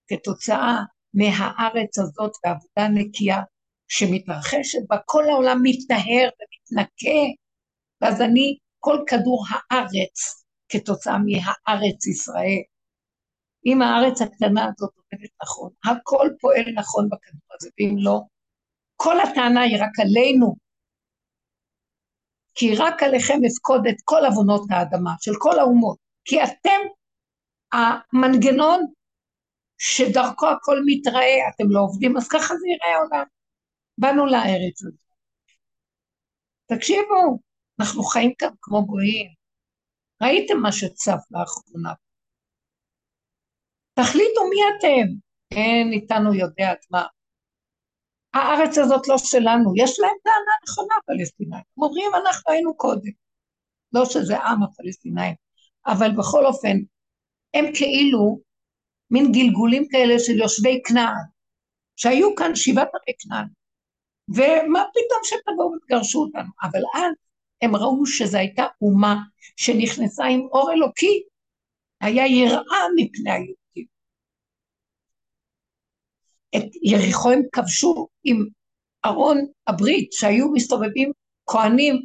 A: כתוצאה מהארץ הזאת והעבודה הנקייה שמתרחשת בה, כל העולם מתנהר ומתנקה, ואז אני, כל כדור הארץ, כתוצאה מהארץ ישראל. אם הארץ הקטנה הזאת עובדת נכון, הכל פועל נכון בכדור הזה, ואם לא, כל הטענה היא רק עלינו, כי רק עליכם אפקוד את כל עוונות האדמה, של כל האומות, כי אתם המנגנון שדרכו הכל מתראה, אתם לא עובדים, אז ככה זה יראה עולם. באנו לארץ הזאת. תקשיבו, אנחנו חיים כאן כמו גויים. ראיתם מה שצף לאחרונה. תחליטו מי אתם. אין איתנו יודעת מה. הארץ הזאת לא שלנו, יש להם טענה נכונה פלסטינאים. הם אומרים, אנחנו היינו קודם. לא שזה עם הפלסטינאים, אבל בכל אופן, הם כאילו מין גלגולים כאלה של יושבי כנען, שהיו כאן שבעת ערי כנען, ומה פתאום שתבואו ותגרשו אותנו? אבל אז הם ראו שזו הייתה אומה שנכנסה עם אור אלוקי, היה יראה מפני היהודים. את יריחו הם כבשו עם ארון הברית, שהיו מסתובבים כהנים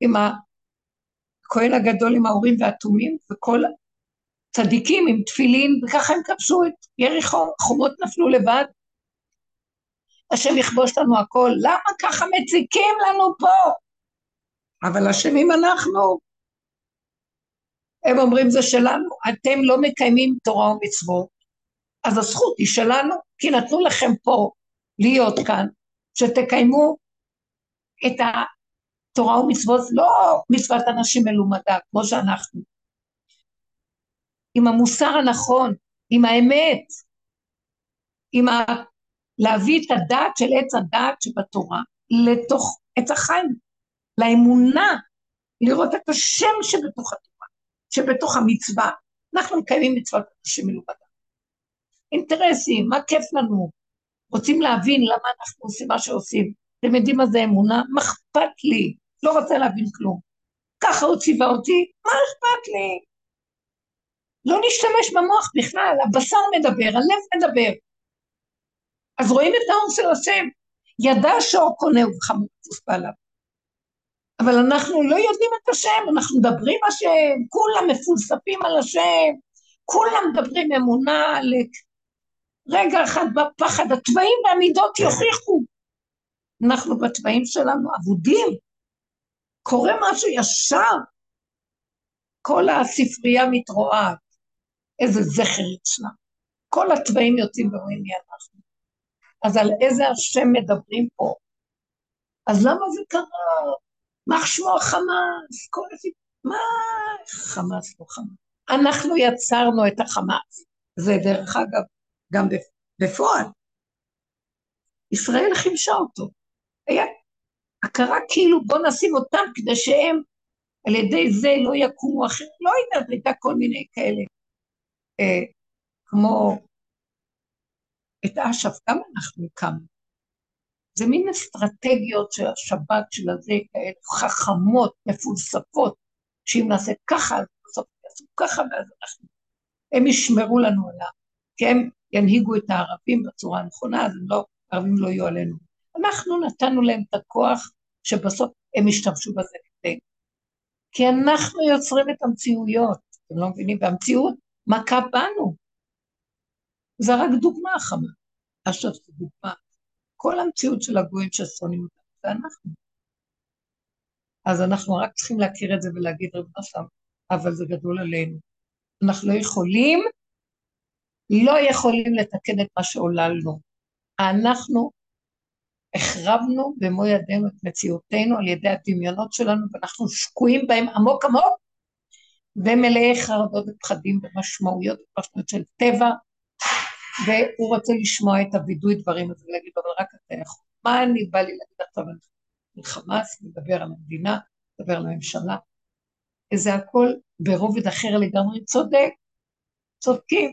A: עם הכהן הגדול עם האורים והתומים, וכל צדיקים עם תפילין, וככה הם כבשו את יריחו, חומות נפלו לבד. השם יכבוש לנו הכל, למה ככה מציקים לנו פה? אבל אשמים אנחנו. הם אומרים זה שלנו, אתם לא מקיימים תורה ומצוות, אז הזכות היא שלנו, כי נתנו לכם פה להיות כאן, שתקיימו את התורה ומצוות, לא מצוות אנשים מלומדה, כמו שאנחנו. עם המוסר הנכון, עם האמת, עם ה... להביא את הדעת של עץ הדעת שבתורה לתוך עץ החיים, לאמונה, לראות את השם שבתוך התורה, שבתוך המצווה. אנחנו מקיימים מצוות אנשים מלומדה. אינטרסים, מה כיף לנו? רוצים להבין למה אנחנו עושים מה שעושים. אתם יודעים מה זה אמונה? מה אכפת לי? לא רוצה להבין כלום. ככה הוא ציווה אותי, מה אכפת לי? לא להשתמש במוח בכלל, הבשר מדבר, הלב מדבר. אז רואים את האור של השם. ידע שור קונה ובחמור תפוס בעליו. אבל אנחנו לא יודעים את השם, אנחנו מדברים השם, כולם מפולספים על השם, כולם מדברים אמונה על רגע אחד בפחד, התוואים והמידות יוכיחו. אנחנו בתוואים שלנו אבודים, קורה משהו ישר, כל הספרייה מתרועעת. איזה זכר אצלם. כל התוואים יוצאים ורואים מי אנחנו. אז על איזה השם מדברים פה? אז למה זה קרה? מה שמו החמאס? כל הסיפור. מה חמאס לא חמאס? אנחנו יצרנו את החמאס. זה דרך אגב גם בפועל. ישראל חימשה אותו. היה הכרה כאילו בוא נשים אותם כדי שהם על ידי זה לא יקומו אחרים, לא יודעת, הייתה כל מיני כאלה אה, כמו את אש"ף, גם אנחנו הקמנו. זה מין אסטרטגיות של השב"כ, של הזה, כאלה חכמות, מפולספות, שאם נעשה ככה, אז בסוף יעשו ככה, ואז אנחנו... הם ישמרו לנו עליו, כי הם ינהיגו את הערבים בצורה הנכונה, אז לא, הערבים לא יהיו עלינו. אנחנו נתנו להם את הכוח שבסוף הם ישתמשו בזה כדי. כי אנחנו יוצרים את המציאויות, אתם לא מבינים? והמציאות מכה בנו. זה רק דוגמה חמה. עכשיו זו דוגמה. כל המציאות של הגויים ששונאים אותנו, זה אנחנו. אז אנחנו רק צריכים להכיר את זה ולהגיד רב נוסף, אבל זה גדול עלינו. אנחנו לא יכולים, לא יכולים לתקן את מה שעוללנו. אנחנו החרבנו במו ידינו את מציאותנו על ידי הדמיונות שלנו, ואנחנו שקועים בהם עמוק עמוק, ומלאי חרדות ופחדים ומשמעויות ופרשנות של טבע, והוא רוצה לשמוע את הווידוי דברים הזה ולהגיד, אבל רק אתה יכול. מה אני בא לי להגיד עכשיו על חמאס, לדבר על המדינה, לדבר על הממשלה. וזה הכל ברובד אחר לגמרי צודק, צודקים,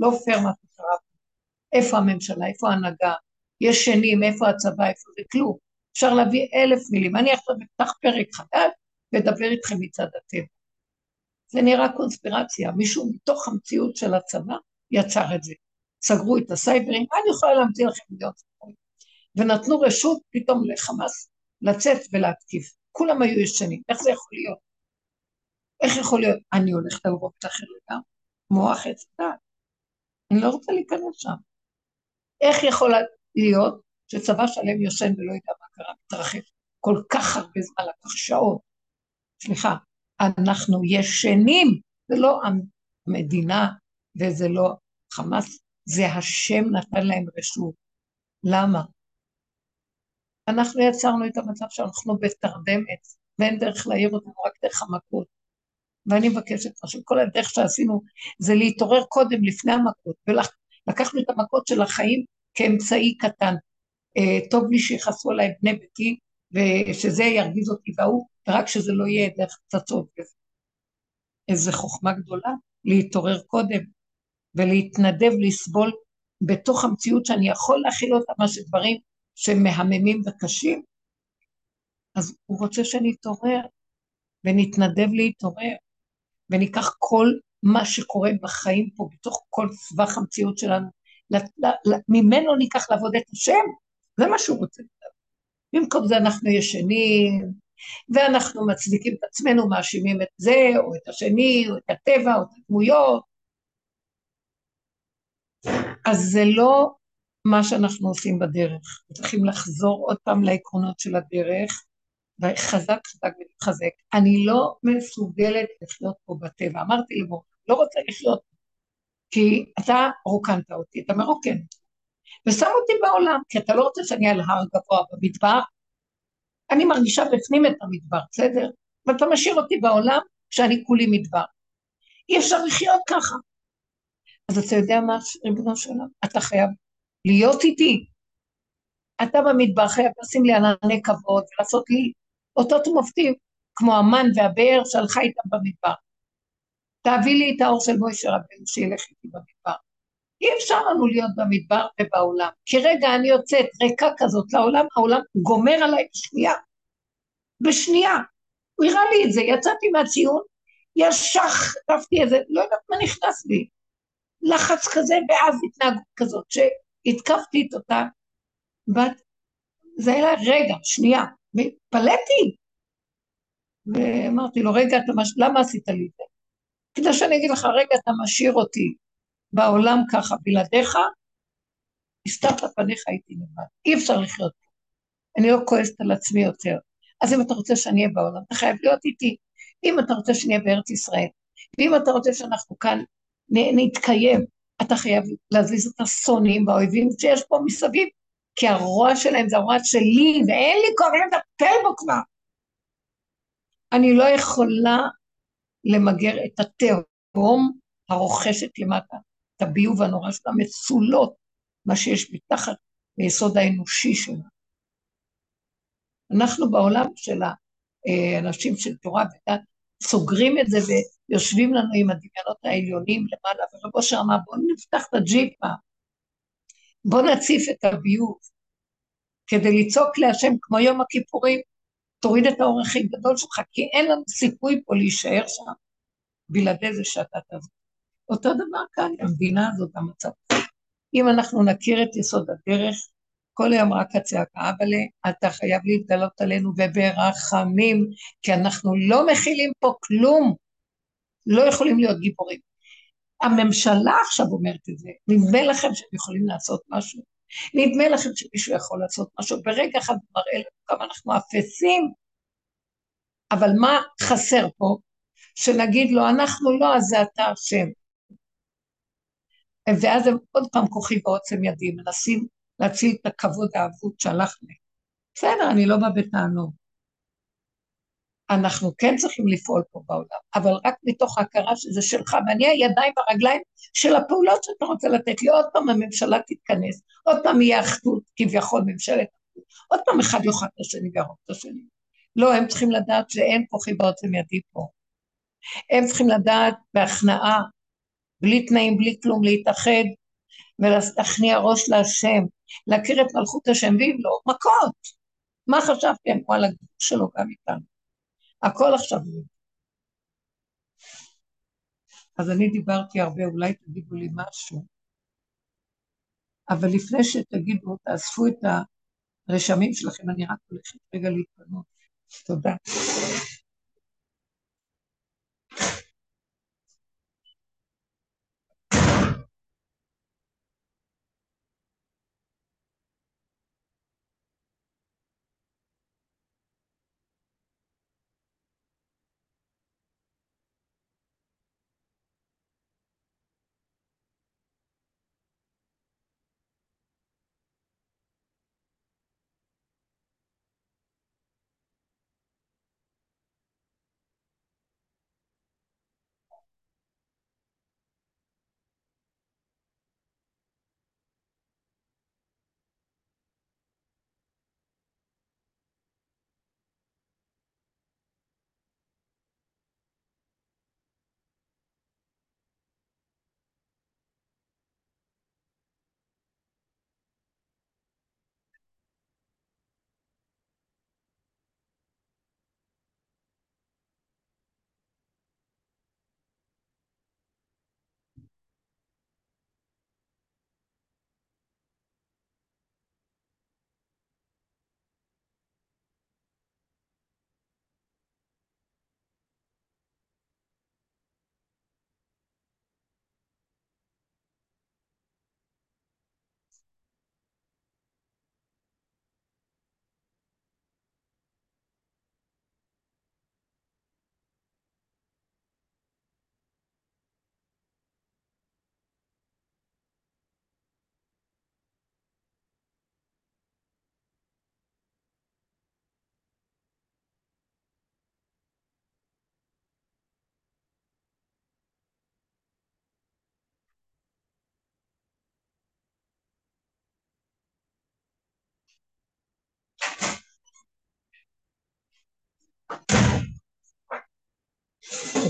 A: לא פייר מה שקרה. איפה הממשלה, איפה ההנהגה, ישנים, איפה הצבא, איפה זה כלום. אפשר להביא אלף מילים. אני עכשיו אפתח פרק חדש ואדבר איתכם מצד הטבע. זה נראה קונספירציה, מישהו מתוך המציאות של הצבא יצר את זה. סגרו את הסייברים, אני יכולה להמציא לכם מיליון סיפורים. ונתנו רשות פתאום לחמאס לצאת ולהתקיף. כולם היו ישנים, איך זה יכול להיות? איך יכול להיות? אני הולכת על רובד אחר לגמרי, מוח עץ דת. אני לא רוצה להיכנס שם. איך יכול להיות שצבא שלם יושן ולא יודע מה קרה, מתרחש כל כך הרבה זמן, לקח שעות. סליחה, אנחנו ישנים, זה לא המדינה וזה לא חמאס, זה השם נתן להם רשות. למה? אנחנו יצרנו את המצב שאנחנו בתרדמת, ואין דרך להעיר אותנו רק דרך המכות. ואני מבקשת משהו, כל הדרך שעשינו זה להתעורר קודם, לפני המכות, ולקחנו את המכות של החיים כאמצעי קטן. אה, טוב לי שיכעסו עליי בני ביתי, ושזה ירגיז אותי והוא, ורק שזה לא יהיה דרך פצצות. איזה חוכמה גדולה, להתעורר קודם, ולהתנדב לסבול בתוך המציאות שאני יכול להכיל אותה, מה שדברים שמהממים וקשים. אז הוא רוצה שנתעורר, ונתנדב להתעורר, וניקח כל מה שקורה בחיים פה, בתוך כל סבך המציאות שלנו, ממנו ניקח לעבוד את השם, זה מה שהוא רוצה. במקום זה אנחנו ישנים, ואנחנו מצדיקים את עצמנו, מאשימים את זה, או את השני, או את הטבע, או את הדמויות. אז זה לא מה שאנחנו עושים בדרך. צריכים לחזור עוד פעם לעקרונות של הדרך, וחזק חזק ולהתחזק. אני לא מסוגלת לחיות פה בטבע. אמרתי למור, לא רוצה לחיות, כי אתה רוקנת אותי, אתה מרוקן. ושם אותי בעולם, כי אתה לא רוצה שאני על הר גבוה במדבר, אני מרגישה בפנים את המדבר, בסדר? ואתה משאיר אותי בעולם כשאני כולי מדבר. אי אפשר לחיות ככה. אז אתה יודע מה, ריבונו של עולם? אתה חייב להיות איתי. אתה במדבר חייב לשים לי ענני כבוד ולעשות לי אותות ומופתים, כמו המן והבאר שהלכה איתם במדבר. תביא לי את האור של מוישה רבנו שילך איתי במדבר. אי אפשר לנו להיות במדבר ובעולם. כי רגע אני יוצאת ריקה כזאת לעולם, העולם גומר עליי בשנייה. בשנייה. הוא הראה לי את זה, יצאתי מהציון, ישר חטפתי איזה, לא יודעת מה נכנס לי. לחץ כזה ואז התנהגות כזאת, שהתקפתי את אותה בת, זה היה רגע, שנייה, והתפלאתי. ואמרתי לו, רגע, מש... למה עשית לי את זה? כדי שאני אגיד לך, רגע, אתה משאיר אותי בעולם ככה בלעדיך, הסתרת פניך הייתי לבד. אי אפשר לחיות פה. אני לא כועסת על עצמי יותר. אז אם אתה רוצה שאני אהיה בעולם, אתה חייב להיות איתי. אם אתה רוצה שאני אהיה בארץ ישראל, ואם אתה רוצה שאנחנו כאן נתקיים, אתה חייב להזיז את השונאים והאויבים שיש פה מסביב, כי הרוע שלהם זה הרוע שלי, ואין לי כוח לטפל בו כבר. אני לא יכולה למגר את התהום הרוכשת למטה, את הביוב הנורא של המצולות, מה שיש מתחת ליסוד האנושי שלה. אנחנו בעולם של האנשים של תורה ודת, סוגרים את זה ויושבים לנו עם הדמיונות העליונים למעלה, ורבו שאמר בואו נפתח את הג'יפה, בואו נציף את הביוב, כדי לצעוק להשם כמו יום הכיפורים, תוריד את האור הכי גדול שלך, כי אין לנו סיכוי פה להישאר שם, בלעדי זה שאתה תבוא. אותו דבר כאן, המדינה הזאת, המצב. אם אנחנו נכיר את יסוד הדרך, כל היום רק הצעקה, אבל אתה חייב להתגלות עלינו וברחמים, כי אנחנו לא מכילים פה כלום, לא יכולים להיות גיבורים. הממשלה עכשיו אומרת את זה, נדמה לכם שהם יכולים לעשות משהו? נדמה לכם שמישהו יכול לעשות משהו? ברגע אחד הוא מראה לנו כמה אנחנו אפסים, אבל מה חסר פה? שנגיד לו, אנחנו לא, אז זה אתה אשם. ואז הם עוד פעם כוחי ועוצם ידי, מנסים להציל את הכבוד האבוד שהלך לי. בסדר, אני לא באה בטענות. אנחנו כן צריכים לפעול פה בעולם, אבל רק מתוך ההכרה שזה שלך, ואני הידיים והרגליים של הפעולות שאתה רוצה לתת לי. עוד פעם הממשלה תתכנס, עוד פעם יהיה אחדות, כביכול ממשלת אחדות, עוד פעם אחד יאכל את השני ויהרוג את השני. לא, הם צריכים לדעת שאין כוחי בעוצם ידי פה. הם צריכים לדעת בהכנעה, בלי תנאים, בלי כלום, להתאחד ולהכניע ראש להשם, להכיר את מלכות השם, ואם לא, מכות. מה חשבתם? וואלה, שלו גם איתנו. הכל עכשיו. אז אני דיברתי הרבה, אולי תגידו לי משהו, אבל לפני שתגידו, תאספו את הרשמים שלכם, אני רק הולכת רגע להתפנות. תודה.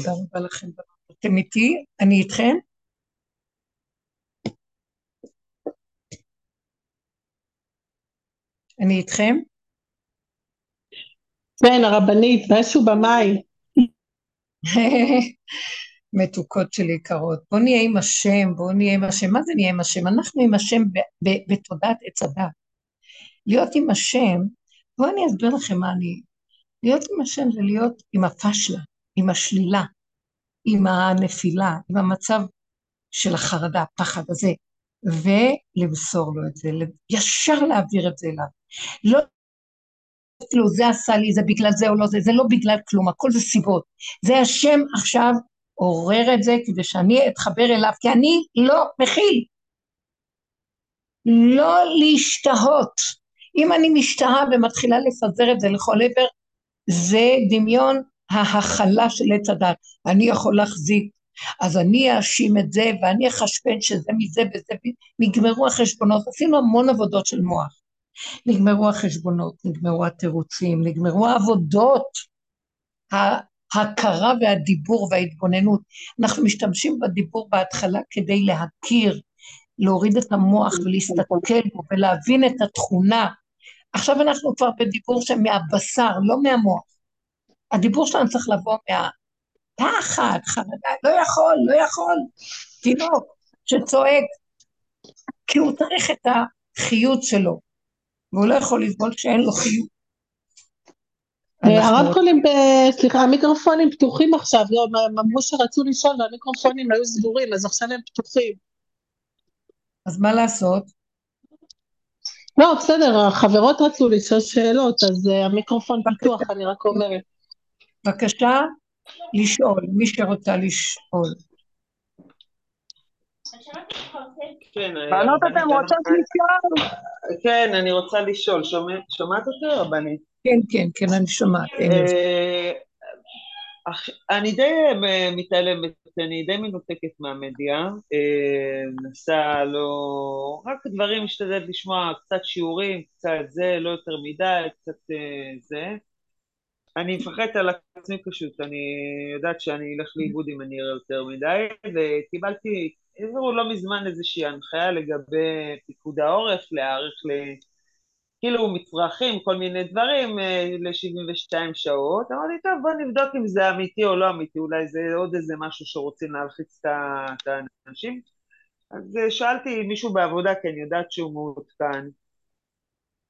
A: תודה רבה לכם. אתם איתי? אני איתכם? אני איתכם?
C: כן, הרבנית, משהו במאי.
A: מתוקות שלי יקרות. בואו נהיה עם השם, בואו נהיה עם השם. מה זה נהיה עם השם? אנחנו עם השם בתודעת עץ הדת. להיות עם השם, בואו אני אסביר לכם מה אני... להיות עם השם זה להיות עם הפשלה, עם השלילה, עם הנפילה, עם המצב של החרדה, הפחד הזה, ולמסור לו את זה, ישר להעביר את זה אליו. לא כאילו זה עשה לי, זה בגלל זה או לא זה, זה לא בגלל כלום, הכל זה סיבות. זה השם עכשיו עורר את זה כדי שאני אתחבר אליו, כי אני לא מכיל. לא להשתהות. אם אני משתהה ומתחילה לפזר את זה לכל עבר, זה דמיון ההכלה של עץ הדת. אני יכול להחזיק, אז אני אאשים את זה, ואני אחשבן שזה מזה וזה, נגמרו החשבונות, עשינו המון עבודות של מוח. נגמרו החשבונות, נגמרו התירוצים, נגמרו העבודות, ההכרה והדיבור וההתבוננות. אנחנו משתמשים בדיבור בהתחלה כדי להכיר, להוריד את המוח ולהסתכל בו ולהבין את התכונה. עכשיו אנחנו כבר בדיבור שמהבשר, לא מהמוח. הדיבור שלנו צריך לבוא מהפחד, חרדה, לא יכול, לא יכול. תינוק שצועק, כי הוא צריך את החיות שלו. והוא לא יכול לסבול כשאין לו חיות.
C: הרמקולים, סליחה, המיקרופונים פתוחים עכשיו, לא, הם אמרו שרצו לשאול והמיקרופונים היו סגורים, אז עכשיו הם פתוחים.
A: אז מה לעשות?
C: לא, בסדר, החברות רצו לשאול שאלות, אז uh, המיקרופון פתוח, אני רק אומרת.
A: בבקשה, לשאול, מי שרוצה לשאול.
B: כן,
D: בנות,
B: רבנית,
D: אתן רוצות
B: אני-
D: לשאול?
B: כן, אני רוצה לשאול. שומע- שומעת אותי, רבנית?
A: כן, כן, כן, אני שומעת.
B: אה, אני די אה, מתעלמת, אני די מנותקת מהמדיה, אה, מנסה לא... רק דברים משתדלת לשמוע, קצת שיעורים, קצת זה, לא יותר מדי, קצת אה, זה. אני מפחדת על עצמי פשוט, אני יודעת שאני אלך לאיבוד אם אני אראה יותר מדי, וקיבלתי, העבירו לא מזמן איזושהי הנחיה לגבי פיקוד העורף, להיערך ל... כאילו מצרכים, כל מיני דברים, ל-72 שעות. אמרתי, טוב, בוא נבדוק אם זה אמיתי או לא אמיתי, אולי זה עוד איזה משהו שרוצים להלחיץ את האנשים. אז אה, שאלתי מישהו בעבודה, כי אני יודעת שהוא מעודכן.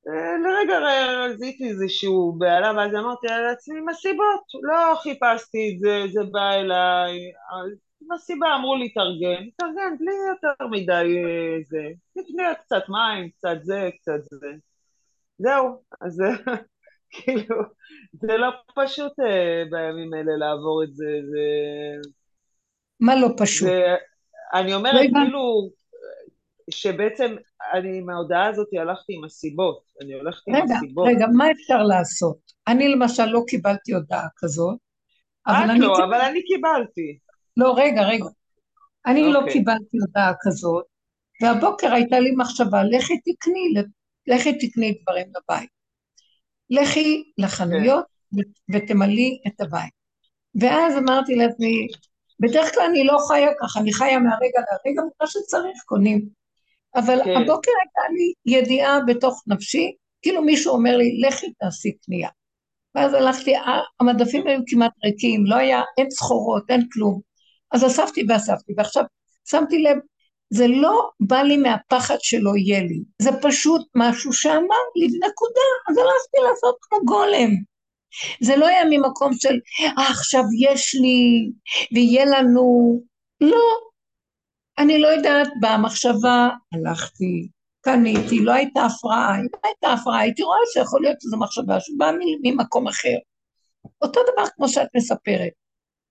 B: אה, לרגע ר- זיהיתי איזשהו בהלה, ואז אמרתי לעצמי, מסיבות, לא חיפשתי את זה, זה בא אליי. אז בסיבה אמרו לי, תארגן, תארגן, בלי יותר מדי אה, זה. נקנה קצת מים, קצת זה, קצת זה. זהו, אז כאילו, זה לא פשוט אה, בימים האלה לעבור את זה, זה...
A: מה לא פשוט?
B: זה אני אומרת,
A: רגע.
B: כאילו, שבעצם אני עם ההודעה הזאת הלכתי עם הסיבות, אני הולכת עם
A: רגע,
B: הסיבות.
A: רגע, מה אפשר לעשות? אני למשל לא קיבלתי הודעה כזאת, אבל
B: את
A: אני...
B: לא,
A: כן-
B: אבל אני קיבלתי.
A: לא, רגע, רגע. אני לא
B: אוקיי.
A: קיבלתי הודעה כזאת, והבוקר הייתה לי מחשבה, לכי תקני, לכי תקני דברים לבית. לכי לחנויות ו- ותמלאי את הבית. ואז אמרתי לעצמי, בדרך כלל אני לא חיה ככה, אני חיה מהרגע להרגע, מה שצריך קונים. אבל
B: כן.
A: הבוקר הייתה לי ידיעה בתוך נפשי, כאילו מישהו אומר לי, לכי תעשי קנייה. ואז הלכתי, המדפים היו כמעט ריקים, לא היה, אין סחורות, אין כלום. אז אספתי ואספתי, ועכשיו שמתי לב, זה לא בא לי מהפחד שלא יהיה לי, זה פשוט משהו שאמר לי, נקודה, אז הלכתי לעשות כמו גולם. זה לא היה ממקום של, אה, עכשיו יש לי, ויהיה לנו, לא. אני לא יודעת, במחשבה הלכתי, קניתי, לא הייתה הפרעה, אם הייתה הפרעה, הייתי רואה שיכול להיות שזו מחשבה שבאה ממקום אחר. אותו דבר כמו שאת מספרת.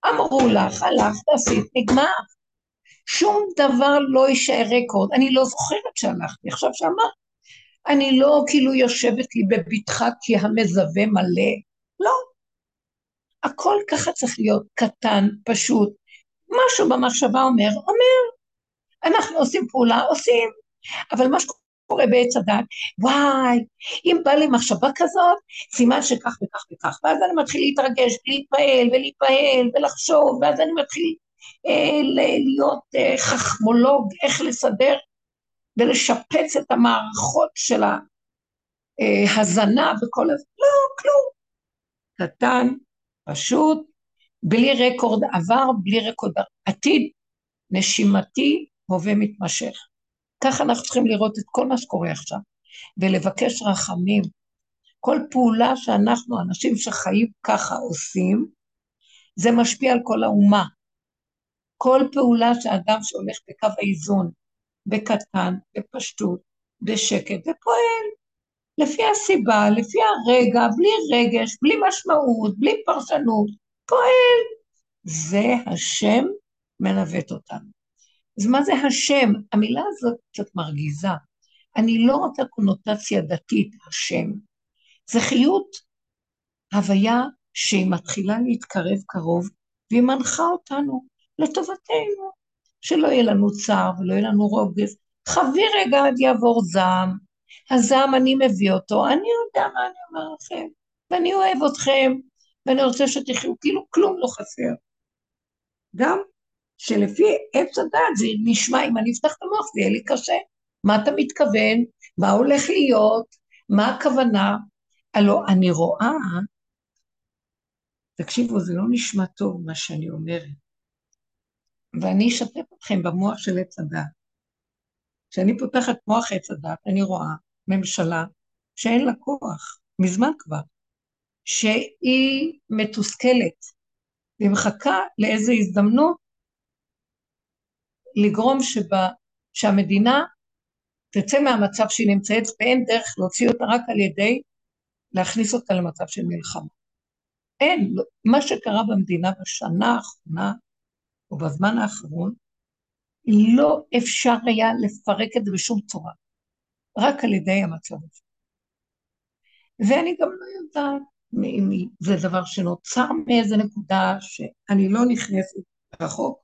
A: אמרו לך, הלכת, עשית, נגמר. שום דבר לא יישאר רקורד. אני לא זוכרת שהלכתי, עכשיו שאמרת. אני לא כאילו יושבת לי בבטחה כי המזווה מלא. לא. הכל ככה צריך להיות קטן, פשוט. משהו במחשבה אומר, אומר. אנחנו עושים פעולה, עושים. אבל מה שקורה בעץ הדת, וואי, אם בא לי מחשבה כזאת, סימן שכך וכך וכך. ואז אני מתחיל להתרגש, להתפעל ולהתפעל ולחשוב, ואז אני מתחיל אה, להיות אה, חכמולוג, איך לסדר ולשפץ את המערכות של ההזנה וכל הזה. לא, כלום. קטן, פשוט, בלי רקורד עבר, בלי רקורד עתיד, נשימתי, הווה מתמשך. ככה אנחנו צריכים לראות את כל מה שקורה עכשיו, ולבקש רחמים. כל פעולה שאנחנו, אנשים שחיים ככה, עושים, זה משפיע על כל האומה. כל פעולה שאדם שהולך בקו האיזון, בקטן, בפשטות, בשקט, ופועל לפי הסיבה, לפי הרגע, בלי רגש, בלי משמעות, בלי פרשנות, פועל. זה השם מנווט אותנו. אז מה זה השם? המילה הזאת קצת מרגיזה. אני לא רוצה קונוטציה דתית, השם. זה חיות, הוויה שהיא מתחילה להתקרב קרוב, והיא מנחה אותנו לטובתנו, שלא יהיה לנו צער ולא יהיה לנו רוגז. חווי רגע עד יעבור זעם, הזעם אני מביא אותו, אני יודע מה אני אומר לכם, ואני אוהב אתכם, ואני רוצה שתחיו כאילו כלום לא חסר. גם שלפי עץ הדת זה נשמע, אם אני אפתח את המוח זה יהיה לי קשה. מה אתה מתכוון? מה הולך להיות? מה הכוונה? הלוא אני רואה, תקשיבו, זה לא נשמע טוב מה שאני אומרת, ואני אשתף אתכם במוח של עץ הדת. כשאני פותחת מוח עץ הדת, אני רואה ממשלה שאין לה כוח, מזמן כבר, שהיא מתוסכלת, והיא מחכה לאיזו הזדמנות לגרום שבה, שהמדינה תצא מהמצב שהיא נמצאת ואין דרך להוציא אותה רק על ידי להכניס אותה למצב של מלחמה. אין, מה שקרה במדינה בשנה האחרונה, או בזמן האחרון, לא אפשר היה לפרק את זה בשום צורה, רק על ידי המצב הזה. ואני גם לא יודעת אם זה דבר שנוצר מאיזה נקודה שאני לא נכנסת רחוק,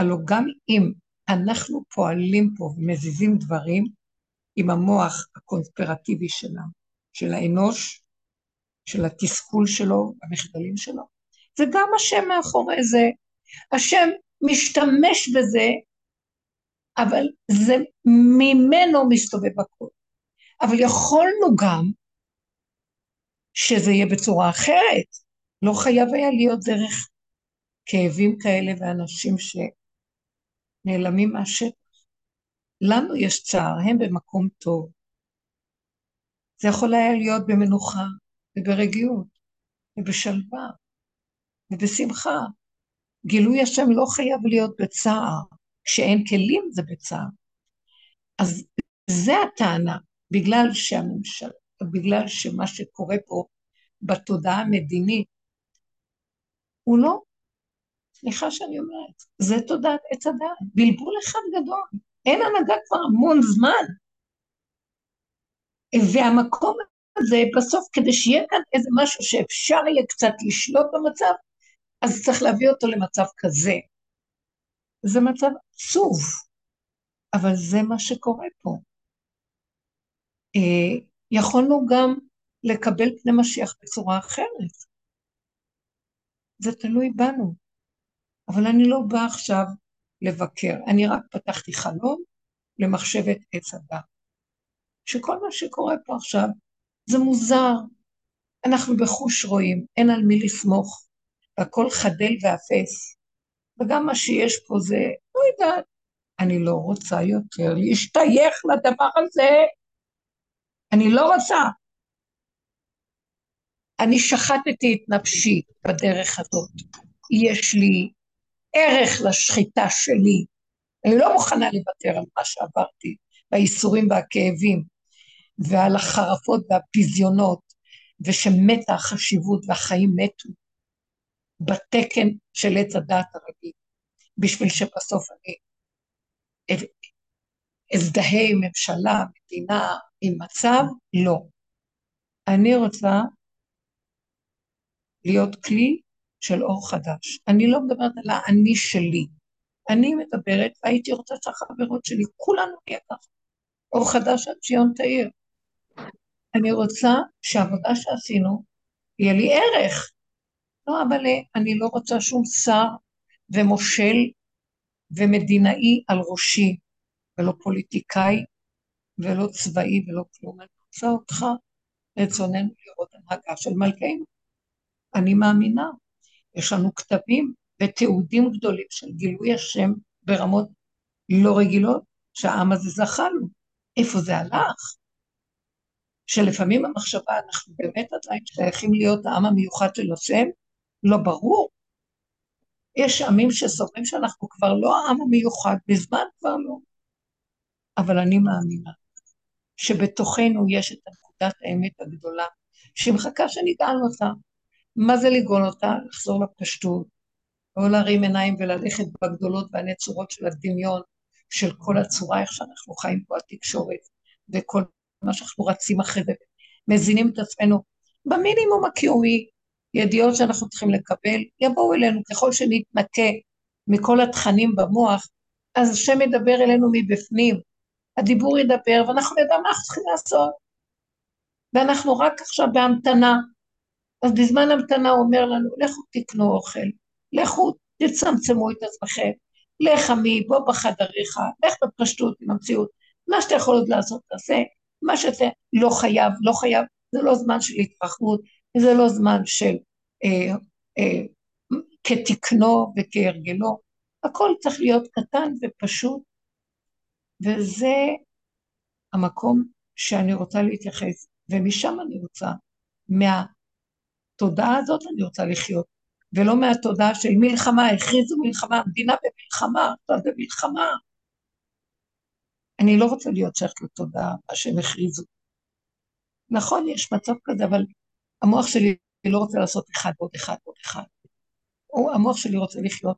A: הלוא גם אם אנחנו פועלים פה ומזיזים דברים עם המוח הקונספירטיבי שלנו, של האנוש, של התסכול שלו, המחדלים שלו. זה גם השם מאחורי זה. השם משתמש בזה, אבל זה ממנו מסתובב הכול. אבל יכולנו גם שזה יהיה בצורה אחרת. לא חייב היה להיות דרך כאבים כאלה ואנשים שנעלמים מהשטח. לנו יש צער, הם במקום טוב. זה יכול היה להיות במנוחה וברגיעות ובשלווה ובשמחה. גילוי השם לא חייב להיות בצער, כשאין כלים זה בצער. אז זה הטענה, בגלל שהממשלה, בגלל שמה שקורה פה בתודעה המדינית, הוא לא, סליחה שאני אומרת, זה תודעת עץ הדעת, בלבול אחד גדול, אין הנהגה כבר המון זמן. והמקום הזה, בסוף, כדי שיהיה כאן איזה משהו שאפשר יהיה קצת לשלוט במצב, אז צריך להביא אותו למצב כזה. זה מצב עצוב, אבל זה מה שקורה פה. אה, יכולנו גם לקבל פני משיח בצורה אחרת. זה תלוי בנו. אבל אני לא באה עכשיו לבקר, אני רק פתחתי חלום למחשבת עץ הדת. שכל מה שקורה פה עכשיו זה מוזר. אנחנו בחוש רואים, אין על מי לסמוך, והכל חדל ואפס. וגם מה שיש פה זה, לא יודעת, אני לא רוצה יותר להשתייך לדבר הזה. אני לא רוצה. אני שחטתי את נפשי בדרך הזאת. יש לי ערך לשחיטה שלי. אני לא מוכנה לוותר על מה שעברתי, והייסורים והכאבים, ועל החרפות והפיזיונות, ושמתה החשיבות והחיים מתו בתקן של עץ הדעת הרגיל, בשביל שבסוף אני אזדהה עם ממשלה, מדינה, עם מצב, לא. אני רוצה להיות כלי של אור חדש. אני לא מדברת על האני שלי. אני מדברת, והייתי רוצה שהחברות שלי, כולנו נהיה ככה. אור חדש עד ציון תאיר. אני רוצה שהעבודה שעשינו, יהיה לי ערך. לא, אבל אני לא רוצה שום שר ומושל ומדינאי על ראשי, ולא פוליטיקאי, ולא צבאי ולא כלום. אני רוצה אותך, רצוננו לראות הנהגה של מלכנו. אני מאמינה. יש לנו כתבים ותיעודים גדולים של גילוי השם ברמות לא רגילות, שהעם הזה זכה לו. איפה זה הלך? שלפעמים המחשבה, אנחנו באמת עדיין שייכים להיות העם המיוחד של השם? לא ברור. יש עמים שסוברים שאנחנו כבר לא העם המיוחד, בזמן כבר לא. אבל אני מאמינה שבתוכנו יש את נקודת האמת הגדולה, שמחכה שנגאל אותה. מה זה לגאול אותה? לחזור לפשטות, לא להרים עיניים וללכת בגדולות והנצורות של הדמיון, של כל הצורה, איך שאנחנו חיים פה, התקשורת, וכל מה שאנחנו רצים אחרי זה, מזינים את עצמנו במינימום הקיומי, ידיעות שאנחנו צריכים לקבל, יבואו אלינו ככל שנתנקה מכל התכנים במוח, אז השם ידבר אלינו מבפנים, הדיבור ידבר, ואנחנו נדע מה אנחנו צריכים לעשות. ואנחנו רק עכשיו בהמתנה. אז בזמן המתנה הוא אומר לנו, לכו תקנו אוכל, לכו תצמצמו את עצמכם, לך עמי, בוא בחדריך, לך בפשטות עם המציאות, מה שאתה יכול עוד לעשות תעשה, מה שאתה לא חייב, לא חייב, זה לא זמן של התרחבות, זה לא זמן של אה, אה, כתקנו וכהרגלו, הכל צריך להיות קטן ופשוט, וזה המקום שאני רוצה להתייחס, ומשם אני רוצה, מה, בתודעה הזאת אני רוצה לחיות, ולא מהתודעה של מלחמה, הכריזו מלחמה, המדינה במלחמה, אתה במלחמה. אני לא רוצה להיות שייכת לתודעה, מה שהם הכריזו. נכון, יש מצב כזה, אבל המוח שלי לא רוצה לעשות אחד ועוד אחד ועוד אחד. הוא, המוח שלי רוצה לחיות.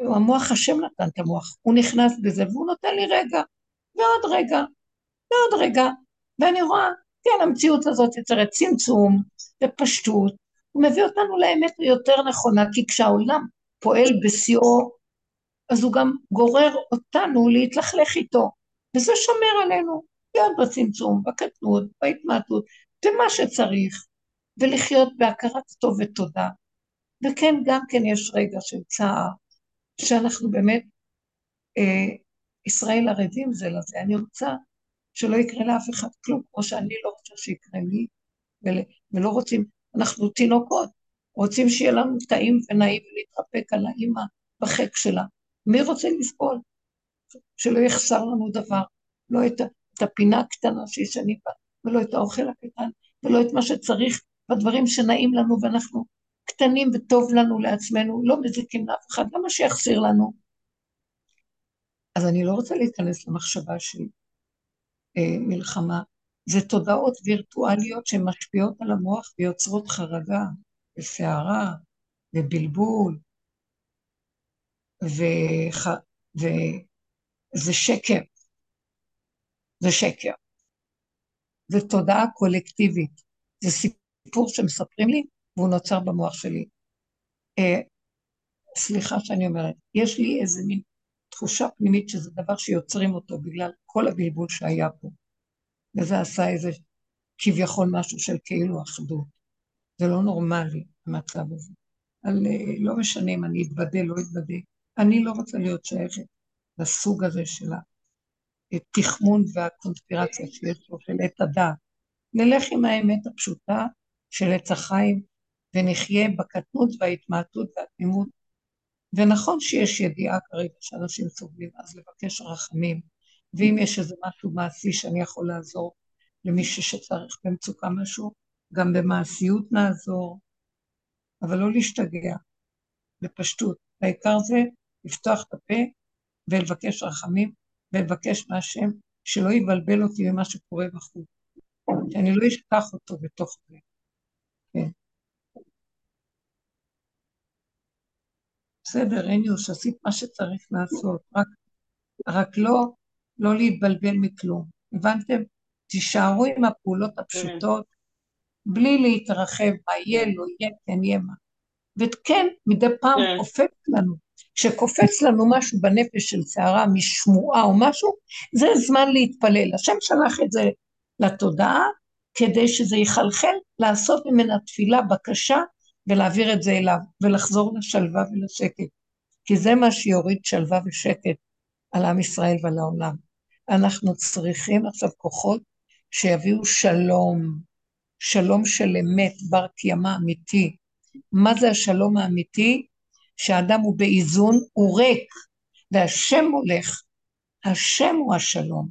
A: המוח השם נתן את המוח, הוא נכנס בזה והוא נותן לי רגע, ועוד רגע, ועוד רגע, ואני רואה, כן, המציאות הזאת יוצרת צמצום ופשטות, הוא מביא אותנו לאמת היותר נכונה, כי כשהעולם פועל בשיאו, אז הוא גם גורר אותנו להתלכלך איתו, וזה שומר עלינו, להיות בצמצום, בקטנות, בהתמעטות, ומה שצריך, ולחיות בהכרת טוב ותודה. וכן, גם כן יש רגע של צער, שאנחנו באמת, אה, ישראל ערבים זה לזה. אני רוצה שלא יקרה לאף אחד כלום, כמו שאני לא רוצה שיקרה לי, ולא רוצים, אנחנו תינוקות, רוצים שיהיה לנו טעים ונעים ולהתרפק על האימא בחק שלה. מי רוצה לסבול? שלא יחסר לנו דבר, לא את, את הפינה הקטנה שישנים בה, ולא את האוכל הקטן, ולא את מה שצריך בדברים שנעים לנו ואנחנו קטנים וטוב לנו לעצמנו, לא מזיקים לאף אחד, למה שיחסיר לנו? אז אני לא רוצה להיכנס למחשבה של אה, מלחמה. זה תודעות וירטואליות שמשפיעות על המוח ויוצרות חרדה וסערה ובלבול, וח... וזה שקר. זה שקר. זה תודעה קולקטיבית. זה סיפור שמספרים לי, והוא נוצר במוח שלי. אה, סליחה שאני אומרת, יש לי איזה מין תחושה פנימית שזה דבר שיוצרים אותו בגלל כל הבלבול שהיה פה. וזה עשה איזה כביכול משהו של כאילו אחדות. זה לא נורמלי, המצב הזה. על, אה, לא משנה אם אני אתבדה, לא אתבדה. אני לא רוצה להיות שייכת לסוג הזה של התחמון והקונספירציה שיש לו, של עת הדעת. נלך עם האמת הפשוטה של עץ החיים, ונחיה בקטנות וההתמעטות והתמימות. ונכון שיש ידיעה כרגע שאנשים סובלים, אז לבקש רחמים, ואם יש איזה משהו מעשי שאני יכול לעזור למישהו שצריך במצוקה משהו, גם במעשיות נעזור, אבל לא להשתגע, בפשטות. העיקר זה לפתוח את הפה ולבקש רחמים, ולבקש מהשם שלא יבלבל אותי ממה שקורה בחוץ, שאני לא אשכח אותו בתוך זה. כן. בסדר, הניוש, עשית מה שצריך לעשות, רק, רק לא, לא להתבלבל מכלום. הבנתם? תישארו עם הפעולות הפשוטות, בלי להתרחב, מה יהיה, לא יהיה, כן יהיה מה. וכן, מדי פעם כן. קופץ לנו. כשקופץ לנו משהו בנפש של סערה משמועה או משהו, זה זמן להתפלל. השם שלח את זה לתודעה, כדי שזה יחלחל, לעשות ממנה תפילה, בקשה, ולהעביר את זה אליו, ולחזור לשלווה ולשקט. כי זה מה שיוריד שלווה ושקט על עם ישראל ועל העולם. אנחנו צריכים עכשיו כוחות שיביאו שלום, שלום של אמת, בר קיימא אמיתי. מה זה השלום האמיתי? שהאדם הוא באיזון, הוא ריק, והשם הולך. השם הוא השלום.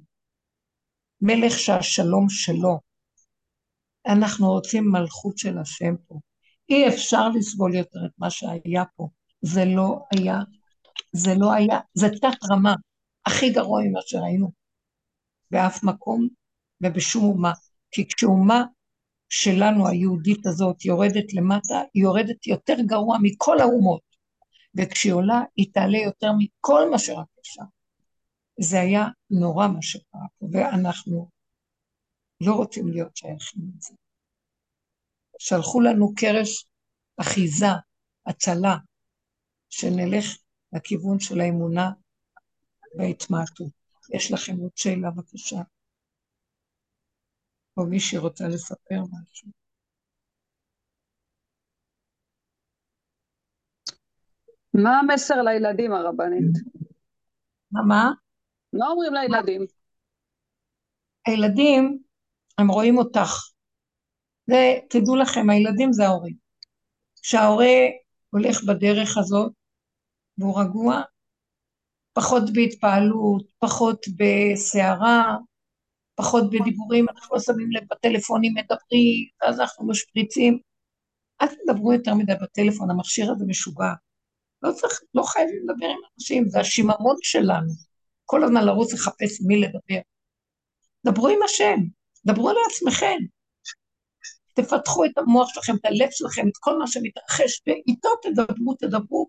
A: מלך שהשלום שלו. אנחנו רוצים מלכות של השם פה. אי אפשר לסבול יותר את מה שהיה פה. זה לא היה, זה לא היה, זה תת רמה, הכי גרוע ממה שראינו באף מקום ובשום אומה. כי כשאומה שלנו, היהודית הזאת, יורדת למטה, היא יורדת יותר גרוע מכל האומות. וכשהיא עולה, היא תעלה יותר מכל מה שרק אפשר. זה היה נורא מה שקרה פה, ואנחנו לא רוצים להיות שייכים לזה. שלחו לנו קרש אחיזה, הצלה, שנלך לכיוון של האמונה וההתמעטות. יש לכם עוד שאלה, בבקשה? או מי שרוצה לספר משהו.
F: מה המסר לילדים, הרבנית?
A: מה? מה?
F: מה אומרים לילדים?
A: הילדים, הם רואים אותך. ותדעו לכם, הילדים זה ההורים. כשההורה הולך בדרך הזאת, והוא רגוע, פחות בהתפעלות, פחות בסערה, פחות בדיבורים, אנחנו לא שמים לב בטלפונים מדברים, ואז אנחנו משפריצים. אל תדברו יותר מדי בטלפון, המכשיר הזה משוגע. לא צריך, לא חייבים לדבר עם אנשים, זה השיממון שלנו. כל הזמן לרוץ לחפש מי לדבר. דברו עם השם, דברו על עצמכם. תפתחו את המוח שלכם, את הלב שלכם, את כל מה שמתרחש, ואיתו תדברו, תדברו.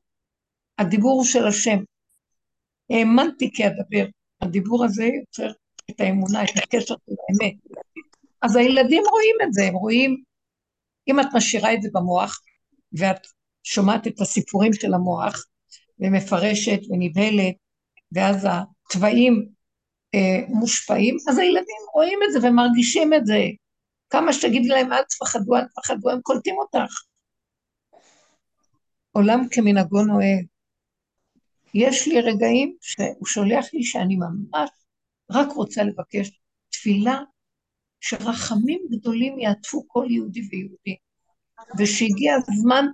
A: הדיבור הוא של השם. האמנתי כי אדבר. הדיבור הזה יוצר את האמונה, את הקשר של האמת. אז הילדים רואים את זה, הם רואים, אם את משאירה את זה במוח, ואת שומעת את הסיפורים של המוח, ומפרשת ונבהלת, ואז התוואים אה, מושפעים, אז הילדים רואים את זה ומרגישים את זה. כמה שתגידי להם, אל תפחדו, אל תפחדו, הם קולטים אותך. עולם כמנהגו נוהג. יש לי רגעים שהוא שולח לי שאני ממש רק רוצה לבקש תפילה שרחמים גדולים יעטפו כל יהודי ויהודי, ושהגיע הזמן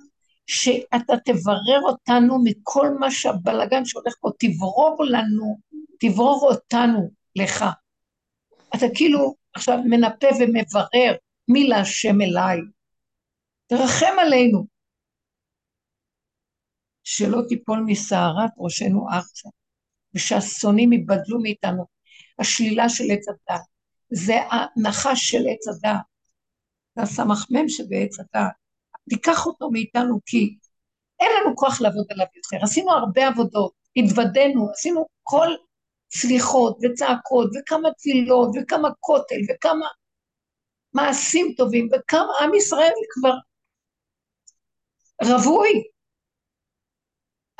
A: שאתה תברר אותנו מכל מה שהבלגן שהולך פה, תברור לנו, תברור אותנו לך. אתה כאילו עכשיו מנפה ומברר מי להשם אליי. תרחם עלינו. שלא תיפול מסערת ראשנו ארצה, ושהשונאים ייבדלו מאיתנו. השלילה של עץ הדת, זה הנחש של עץ הדת, זה הסמ"ם שבעץ הדת. תיקח אותו מאיתנו כי אין לנו כוח לעבוד עליו יותר. עשינו הרבה עבודות, התוודענו, עשינו כל סליחות וצעקות וכמה תפילות וכמה כותל וכמה מעשים טובים וכמה עם ישראל כבר רווי.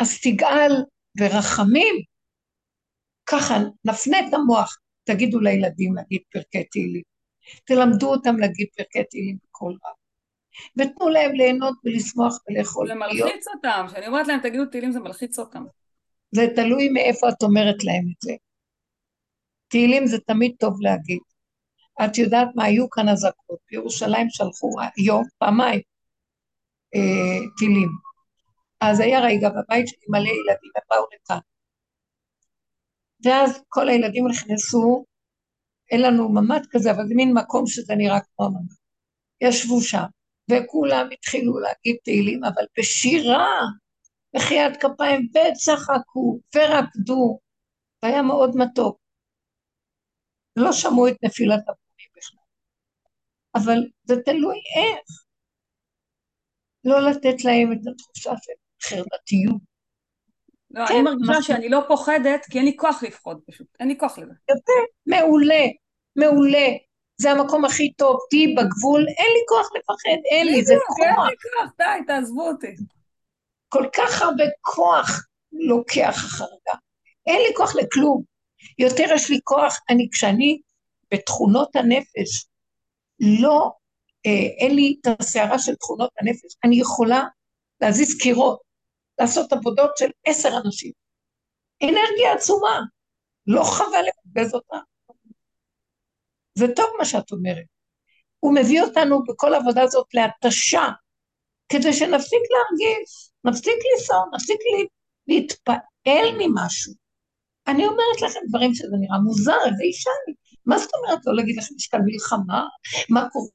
A: אז תגאל ברחמים, ככה נפנה את המוח, תגידו לילדים להגיד פרקי תהילים, תלמדו אותם להגיד פרקי תהילים בקול רב, ותנו להם ליהנות ולשמוח ולאכול.
F: זה מלחיץ אותם, כשאני אומרת להם תגידו תהילים זה מלחיץ אותם.
A: זה תלוי מאיפה את אומרת להם את זה. תהילים זה תמיד טוב להגיד. את יודעת מה, היו כאן אזעקות, בירושלים שלחו היום פעמיים אה, טילים. אז היה רגע בבית שלי מלא ילדים, הם באו לכאן. ואז כל הילדים נכנסו, אין לנו ממ"ד כזה, אבל זה מין מקום שזה נראה כמו ממ"ד. ישבו שם, וכולם התחילו להגיד תהילים, אבל בשירה, בחיית כפיים, וצחקו, ורקדו, והיה מאוד מתוק. לא שמעו את נפילת הפונים בכלל. אבל זה תלוי איך. לא לתת להם את התחושה של חרדתיות.
F: לא,
A: כן,
F: אני מרגישה
A: מה-
F: שאני לא פוחדת, כי אין לי כוח לפחוד פשוט. אין לי כוח לזה.
A: יפה, מעולה, מעולה. זה המקום הכי טוב, תהיי בגבול, אין לי כוח לפחד, אין לי, זה
F: בדיוק, אין
A: כוח.
F: לי כוח, די, תעזבו אותי.
A: כל כך הרבה כוח לוקח החרדה. אין לי כוח לכלום. יותר יש לי כוח, אני, כשאני בתכונות הנפש, לא, אה, אין לי את הסערה של תכונות הנפש, אני יכולה להזיז קירות, לעשות עבודות של עשר אנשים. אנרגיה עצומה, לא חבל לבזבז אותה. זה טוב מה שאת אומרת. הוא מביא אותנו בכל העבודה הזאת להתשה, כדי שנפסיק להרגיש, נפסיק לנסוע, נפסיק לה, להתפעל ממשהו. אני אומרת לכם דברים שזה נראה מוזר, איזה אישה אני. מה זאת אומרת לא להגיד לכם, יש כאן מלחמה? מה קורה?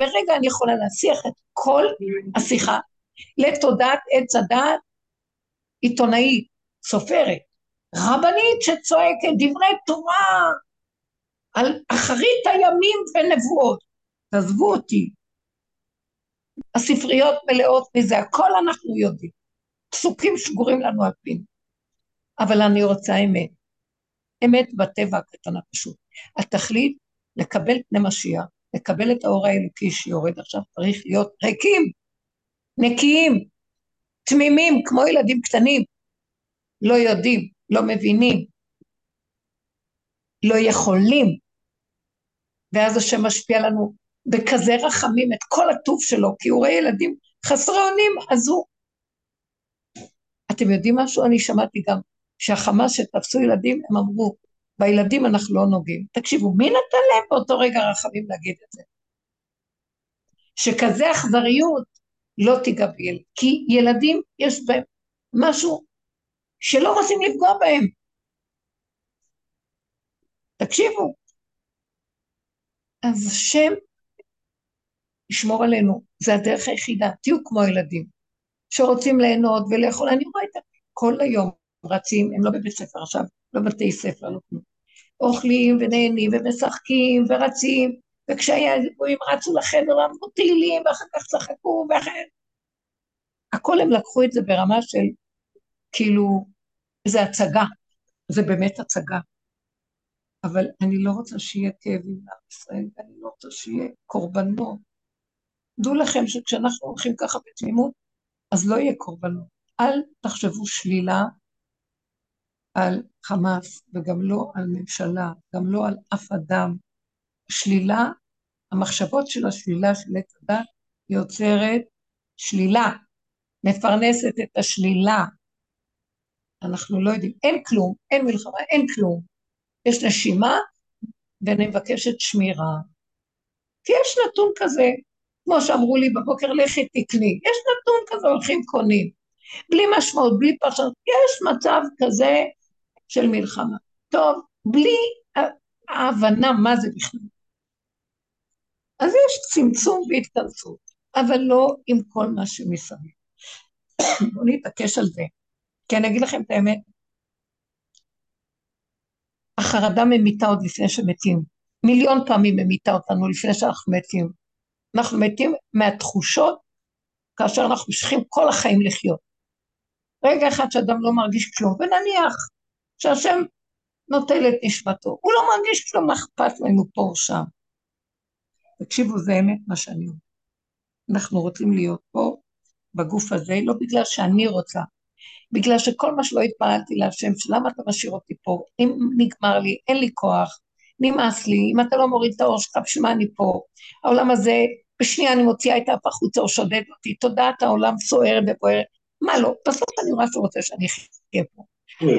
A: ברגע אני יכולה להסיח את כל השיחה לתודעת עץ הדעת עיתונאית, סופרת, רבנית שצועקת דברי תורה על אחרית הימים ונבואות. תעזבו אותי. הספריות מלאות מזה, הכל אנחנו יודעים. פסוקים שגורים לנו על פינו. אבל אני רוצה אמת. אמת בטבע הקטן הפשוט. התכלית, לקבל פני משיח, לקבל את האור האלוקי שיורד עכשיו, צריך להיות ריקים, נקיים, תמימים, כמו ילדים קטנים, לא יודעים, לא מבינים, לא יכולים. ואז השם משפיע לנו בכזה רחמים את כל הטוב שלו, כי הוא רואה ילדים חסרי אונים, אז הוא... אתם יודעים משהו? אני שמעתי גם שהחמאס שתפסו ילדים, הם אמרו, בילדים אנחנו לא נוגעים. תקשיבו, מי נתן להם באותו רגע רחמים להגיד את זה? שכזה אכזריות לא תיגע בילד, כי ילדים יש בהם משהו שלא רוצים לפגוע בהם. תקשיבו. אז השם ישמור עלינו. זה הדרך היחידה, תהיו כמו ילדים, שרוצים ליהנות ולאכול, אני רואה את זה כל היום רצים, הם לא בבית ספר עכשיו, לא בתי ספר, לא כלום. אוכלים ונהנים ומשחקים ורצים, וכשהיה גויים רצו לחדר, למדו תהילים, ואחר כך צחקו, ואחר... הכל הם לקחו את זה ברמה של כאילו, זה הצגה, זה באמת הצגה. אבל אני לא רוצה שיהיה כאבים לעם ישראל, ואני לא רוצה שיהיה קורבנות. דעו לכם שכשאנחנו הולכים ככה בתמימות, אז לא יהיה קורבנות. אל תחשבו שלילה על חמאס, וגם לא על ממשלה, גם לא על אף אדם. שלילה, המחשבות של השלילה של עת הדת יוצרת שלילה, מפרנסת את השלילה. אנחנו לא יודעים, אין כלום, אין מלחמה, אין כלום. יש נשימה, ואני מבקשת שמירה. כי יש נתון כזה, כמו שאמרו לי בבוקר, לכי תקני. יש נתון כזה, הולכים קונים. בלי משמעות, בלי פרשנות. יש מצב כזה של מלחמה. טוב, בלי ההבנה מה זה בכלל. אז יש צמצום והתכנסות, אבל לא עם כל מה שמסביב. בואו נתעקש על זה. כי אני אגיד לכם את האמת, החרדה ממיתה עוד לפני שמתים. מיליון פעמים ממיתה אותנו לפני שאנחנו מתים. אנחנו מתים מהתחושות כאשר אנחנו ממשיכים כל החיים לחיות. רגע אחד שאדם לא מרגיש כלום, ונניח שהשם נוטל את נשמתו, הוא לא מרגיש כלום, מה אכפת הוא פה או שם. תקשיבו, זה אמת מה שאני אומרת. אנחנו רוצים להיות פה, בגוף הזה, לא בגלל שאני רוצה, בגלל שכל מה שלא התפעלתי להשם, שלמה אתה משאיר אותי פה? אם נגמר לי, אין לי כוח, נמאס לי, אם אתה לא מוריד את הראש שלך, בשביל מה אני פה? העולם הזה, בשנייה אני מוציאה את האף החוצה או שודד אותי, תודעת העולם סוערת ובוערת, מה לא? בסוף אני רואה שהוא רוצה שאני אחיה פה.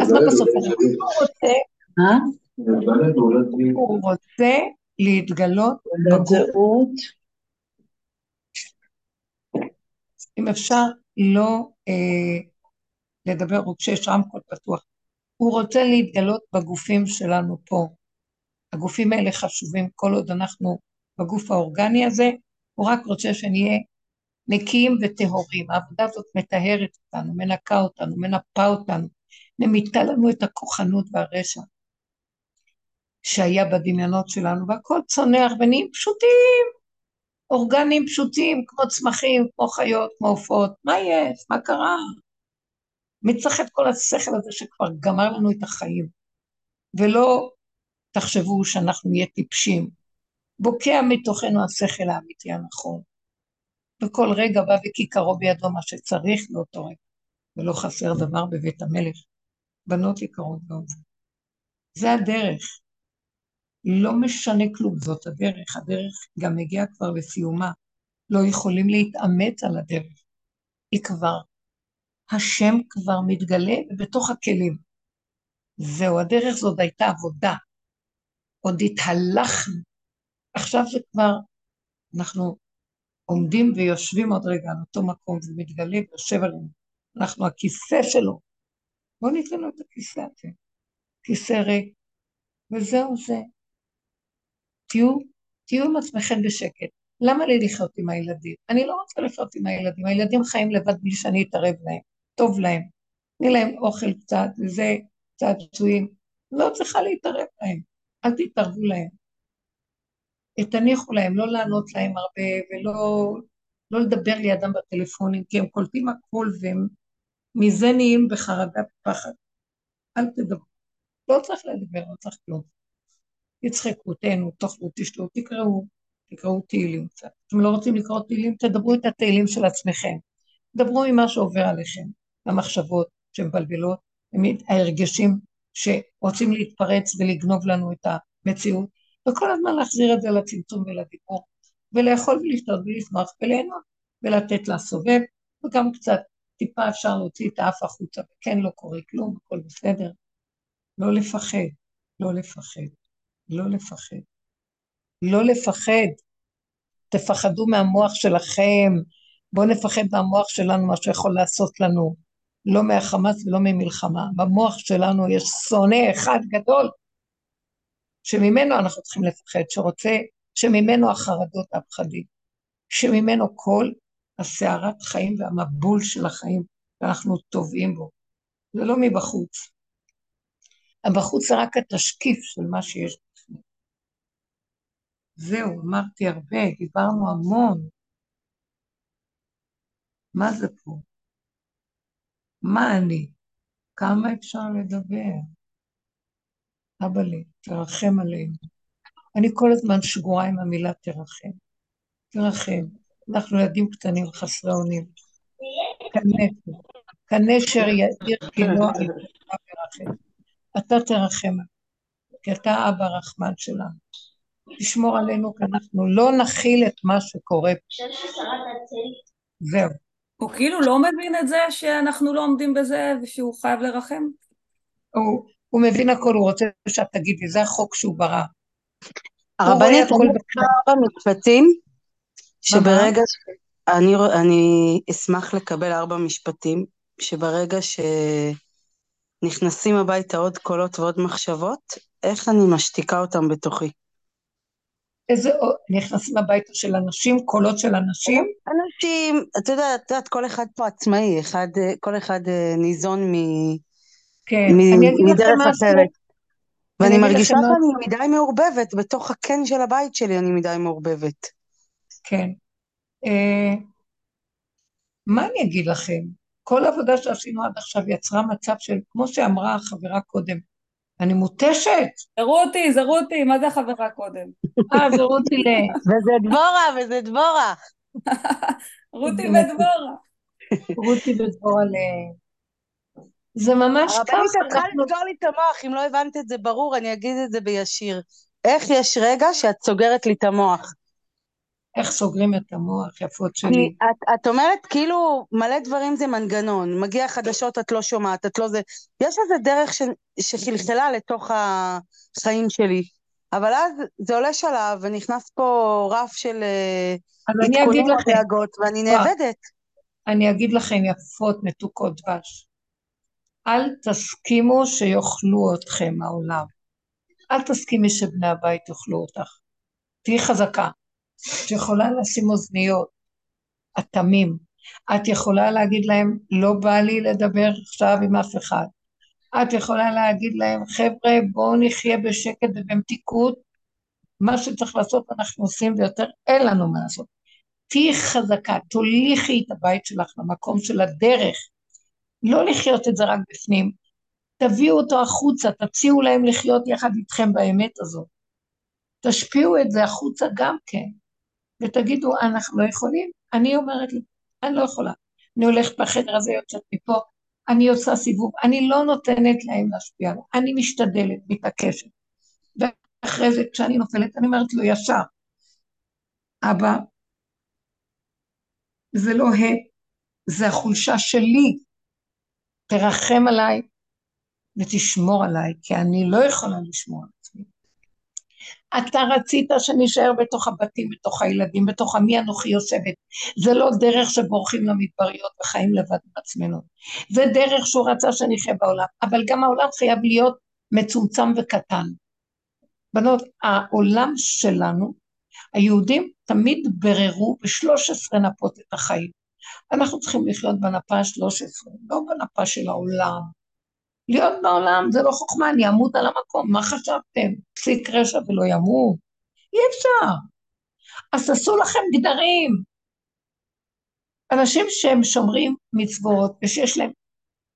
A: אז מה בסוף אני רוצה? הוא רוצה להתגלות בגוף. אם אפשר לא אה, לדבר עוד כשיש רמקול פתוח. הוא רוצה להתגלות בגופים שלנו פה. הגופים האלה חשובים כל עוד אנחנו בגוף האורגני הזה, הוא רק רוצה שנהיה נקיים וטהורים. העבודה הזאת מטהרת אותנו, מנקה אותנו, מנפה אותנו, ממיתה לנו את הכוחנות והרשע שהיה בדמיונות שלנו, והכל צונח ונהיים פשוטים, אורגניים פשוטים, כמו צמחים, כמו חיות, כמו עופות. מה יש? מה קרה? מי צריך את כל השכל הזה שכבר גמר לנו את החיים? ולא תחשבו שאנחנו נהיה טיפשים. בוקע מתוכנו השכל האמיתי הנכון. וכל רגע בא וכיכרו בידו מה שצריך לאותו רגע, ולא חסר דבר בבית המלך. בנות יקרות מאוד. זה הדרך. לא משנה כלום, זאת הדרך. הדרך גם הגיעה כבר לסיומה. לא יכולים להתאמץ על הדרך. היא כבר השם כבר מתגלה בתוך הכלים. זהו, הדרך זאת הייתה עבודה. עוד התהלכנו. עכשיו זה כבר, אנחנו עומדים ויושבים עוד רגע על אותו מקום ומתגלה ויושב עלינו. אנחנו הכיסא שלו. בואו ניתן לו את הכיסא הזה. כיסא ריק. וזהו זה. תהיו, תהיו עם עצמכם בשקט. למה לי לחיות עם הילדים? אני לא רוצה לחיות עם הילדים. הילדים חיים לבד בלי שאני אתערב להם. טוב להם. תני להם אוכל קצת, וזה צעצועים. לא צריכה להתערב להם, אל תתערבו להם. תניחו להם, לא לענות להם הרבה, ולא לא לדבר לידם בטלפונים, כי הם קולטים הכל והם מזה נהיים בחרדה ופחד. אל תדברו. לא צריך לדבר, לא צריך כלום. תצחקו, תהנו, תאכלו, תשתו, תקראו, תקראו תהילים קצת. אתם לא רוצים לקרוא תהילים, תדברו את התהילים של עצמכם. דברו עם מה שעובר עליכם. המחשבות שמבלבלות, ההרגשים שרוצים להתפרץ ולגנוב לנו את המציאות, וכל הזמן להחזיר את זה לצמצום ולדיבור, ולאכול ולשתות ולשמח וליהנות, ולתת לסובב, וגם קצת טיפה אפשר להוציא את האף החוצה, וכן לא קורה כלום, הכל בסדר. לא לפחד, לא לפחד, לא לפחד. לא לפחד. תפחדו מהמוח שלכם, בואו נפחד מהמוח שלנו, מה שיכול לעשות לנו. לא מהחמאס ולא ממלחמה. במוח שלנו יש שונא אחד גדול, שממנו אנחנו צריכים לפחד, שרוצה, שממנו החרדות הפחדים. שממנו כל הסערת חיים והמבול של החיים, ואנחנו טובעים בו. זה לא מבחוץ. הבחוץ זה רק התשקיף של מה שיש. זהו, אמרתי הרבה, דיברנו המון. מה זה פה? מה אני? כמה אפשר לדבר? אבא לי, תרחם עלינו. אני כל הזמן שגורה עם המילה תרחם. תרחם. אנחנו ילדים קטנים חסרי אונים. כנשר, כנשר יאיר ורחם. אתה תרחם, כי אתה אבא רחמן שלנו. תשמור עלינו, כי אנחנו לא נכיל את מה שקורה. זהו.
F: הוא כאילו לא מבין את זה שאנחנו לא עומדים בזה ושהוא חייב לרחם?
A: הוא, הוא מבין הכל, הוא רוצה שאת תגידי, זה החוק שהוא ברא.
G: הרבנית, אני רוצה ארבע משפטים, שברגע ש... אני, אני אשמח לקבל ארבע משפטים, שברגע שנכנסים הביתה עוד קולות ועוד מחשבות, איך אני משתיקה אותם בתוכי.
A: איזה, נכנסים הביתה של אנשים, קולות של אנשים?
G: אנשים, את יודעת, את יודעת, כל אחד פה עצמאי, אחד, כל אחד אה, ניזון מ...
A: כן,
G: מ-
A: אני אגיד
G: מדרך. אחרת. ואני מרגישה שאני מדי מעורבבת, בתוך הקן של הבית שלי אני מדי מעורבבת.
A: כן. אה, מה אני אגיד לכם? כל העבודה שעשינו עד עכשיו יצרה מצב של, כמו שאמרה החברה קודם, אני מותשת.
F: רותי, זה רותי, מה זה החברה קודם?
A: אה, רותי ל...
G: וזה דבורה, וזה דבורה.
F: רותי ודבורה.
A: רותי ודבורה ל... זה ממש ככה,
G: הרבנית, את צריכה
A: אנחנו...
G: לסגור לי את המוח, אם לא הבנת את זה ברור, אני אגיד את זה בישיר. איך יש רגע שאת סוגרת לי את המוח?
A: איך סוגרים את המוח, יפות שלי.
G: את, את אומרת כאילו מלא דברים זה מנגנון, מגיע חדשות את לא שומעת, את לא זה, יש איזה דרך ש, שחלחלה לתוך החיים שלי, אבל אז זה עולה שלב ונכנס פה רף של אה,
A: אני
G: עדכונים ודאגות ואני נאבדת.
A: אני אגיד לכם יפות, מתוקות דבש. אל תסכימו שיאכלו אתכם העולם. אל תסכימי שבני הבית יאכלו אותך. תהיי חזקה. את יכולה לשים אוזניות, אטמים. את יכולה להגיד להם, לא בא לי לדבר עכשיו עם אף אחד. את יכולה להגיד להם, חבר'ה, בואו נחיה בשקט ובמתיקות. מה שצריך לעשות אנחנו עושים, ויותר אין לנו מה לעשות. תהיי חזקה, תוליכי את הבית שלך למקום של הדרך. לא לחיות את זה רק בפנים. תביאו אותו החוצה, תציעו להם לחיות יחד איתכם באמת הזאת. תשפיעו את זה החוצה גם כן, ותגידו, אנחנו לא יכולים? אני אומרת לי, אני לא יכולה. אני הולכת בחדר הזה, יוצאת מפה, אני עושה סיבוב, אני לא נותנת להם להשפיע עליי, אני משתדלת, מתעקשת. ואחרי זה, כשאני נופלת, אני אומרת לו ישר, אבא, זה לא הם, זה החולשה שלי, תרחם עליי ותשמור עליי, כי אני לא יכולה לשמור על עצמי. אתה רצית שנישאר בתוך הבתים, בתוך הילדים, בתוך עמי אנוכי יושבת. זה לא דרך שבורחים למדבריות וחיים לבד עם עצמנו. זה דרך שהוא רצה שנחיה בעולם, אבל גם העולם חייב להיות מצומצם וקטן. בנות, העולם שלנו, היהודים תמיד בררו בשלוש עשרה נפות את החיים. אנחנו צריכים לחיות בנפה השלוש עשרה, לא בנפה של העולם. להיות בעולם זה לא חוכמה, אני אמות על המקום, מה חשבתם? פסיק רשע ולא ימות? אי אפשר. אז תעשו לכם גדרים. אנשים שהם שומרים מצוות ושיש להם,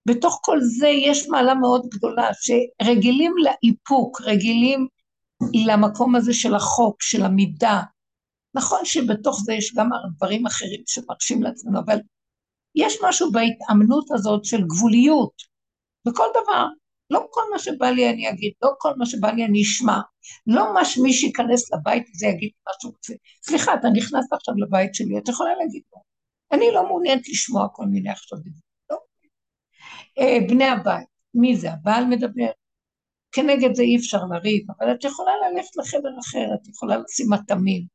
A: בתוך כל זה יש מעלה מאוד גדולה, שרגילים לאיפוק, רגילים למקום הזה של החוק, של המידה. נכון שבתוך זה יש גם דברים אחרים שמרשים לעצמנו, אבל יש משהו בהתאמנות הזאת של גבוליות. בכל דבר. לא כל מה שבא לי אני אגיד, לא כל מה שבא לי אני אשמע. לא מה שמי שייכנס לבית הזה יגיד מה שהוא רוצה. סליחה, אתה נכנס עכשיו לבית שלי, את יכולה להגיד לו. אני לא מעוניינת לשמוע כל מיני עכשיו דברים. לא. אה, בני הבית, מי זה? הבעל מדבר? כנגד זה אי אפשר לריב, אבל את יכולה ללכת לחדר אחר, את יכולה לשים מטעמים.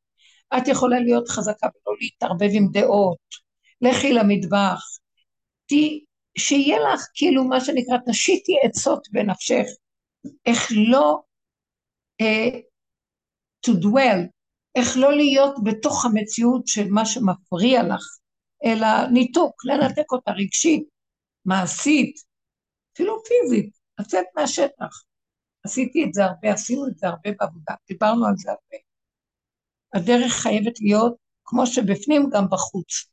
A: את יכולה להיות חזקה ולא להתערבב עם דעות. לכי למטבח. תהיי שיהיה לך כאילו מה שנקרא, תשיתי עצות בנפשך, איך לא uh, to dwell, איך לא להיות בתוך המציאות של מה שמפריע לך, אלא ניתוק, לנתק אותה רגשית, מעשית, אפילו פיזית, לצאת מהשטח. עשיתי את זה הרבה, עשינו את זה הרבה בעבודה, דיברנו על זה הרבה. הדרך חייבת להיות כמו שבפנים, גם בחוץ.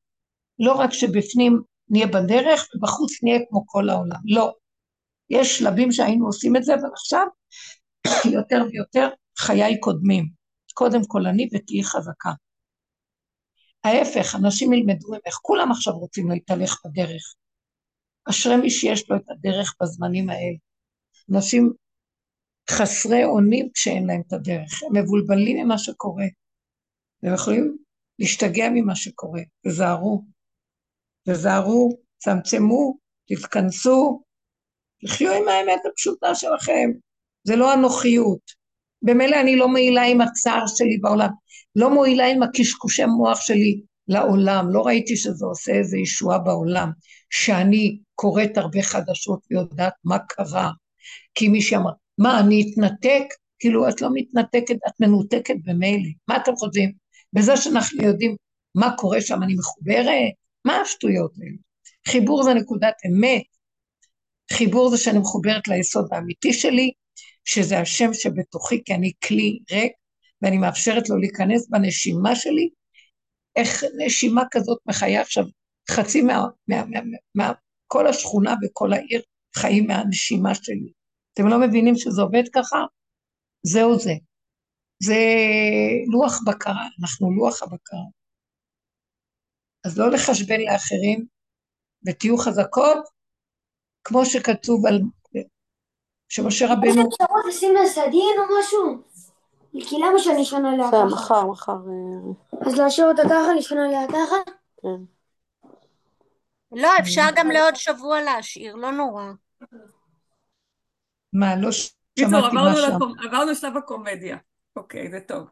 A: לא רק שבפנים נהיה בדרך ובחוץ נהיה כמו כל העולם, לא. יש שלבים שהיינו עושים את זה, אבל עכשיו יותר ויותר חיי קודמים. קודם כל אני ותהיי חזקה. ההפך, אנשים ילמדו ממך, כולם עכשיו רוצים להתהלך בדרך. אשרי מי שיש לו את הדרך בזמנים האלה. אנשים חסרי אונים כשאין להם את הדרך, הם מבולבלים ממה שקורה. הם יכולים להשתגע ממה שקורה, תזהרו, תזהרו, צמצמו, תתכנסו, תחיו עם האמת הפשוטה שלכם, זה לא אנוכיות. במילא אני לא מועילה עם הצער שלי בעולם, לא מועילה עם הקשקושי מוח שלי לעולם, לא ראיתי שזה עושה איזה ישועה בעולם, שאני קוראת הרבה חדשות ויודעת מה קרה, כי מישהי אמר, מה, אני אתנתק? כאילו, את לא מתנתקת, את מנותקת במילא. מה אתם חושבים? בזה שאנחנו יודעים מה קורה שם, אני מחוברת? מה השטויות האלה? חיבור זה נקודת אמת. חיבור זה שאני מחוברת ליסוד האמיתי שלי, שזה השם שבתוכי, כי אני כלי ריק, ואני מאפשרת לו להיכנס בנשימה שלי. איך נשימה כזאת מחיה עכשיו חצי מה... מה, מה, מה, כל השכונה וכל העיר חיים מהנשימה שלי. אתם לא מבינים שזה עובד ככה? זהו זה. זה לוח בקרה, אנחנו לוח הבקרה. אז לא לחשבן לאחרים, ותהיו חזקות, כמו שכתוב על... שמשה רבנו...
E: יש אפשרות לשים לה סדין או משהו? כי למה שאני אשנה עליה
G: בסדר,
E: ככה?
G: מחר, מחר. אה,
E: אז להשאיר אותה ככה, לישון עליה ככה?
G: כן.
H: לא, אפשר גם לעוד שבוע להשאיר, לא נורא.
A: מה, לא שמעתי
F: עברנו
A: מה שם.
F: לקומ- עברנו לשלב הקומדיה. אוקיי, זה טוב.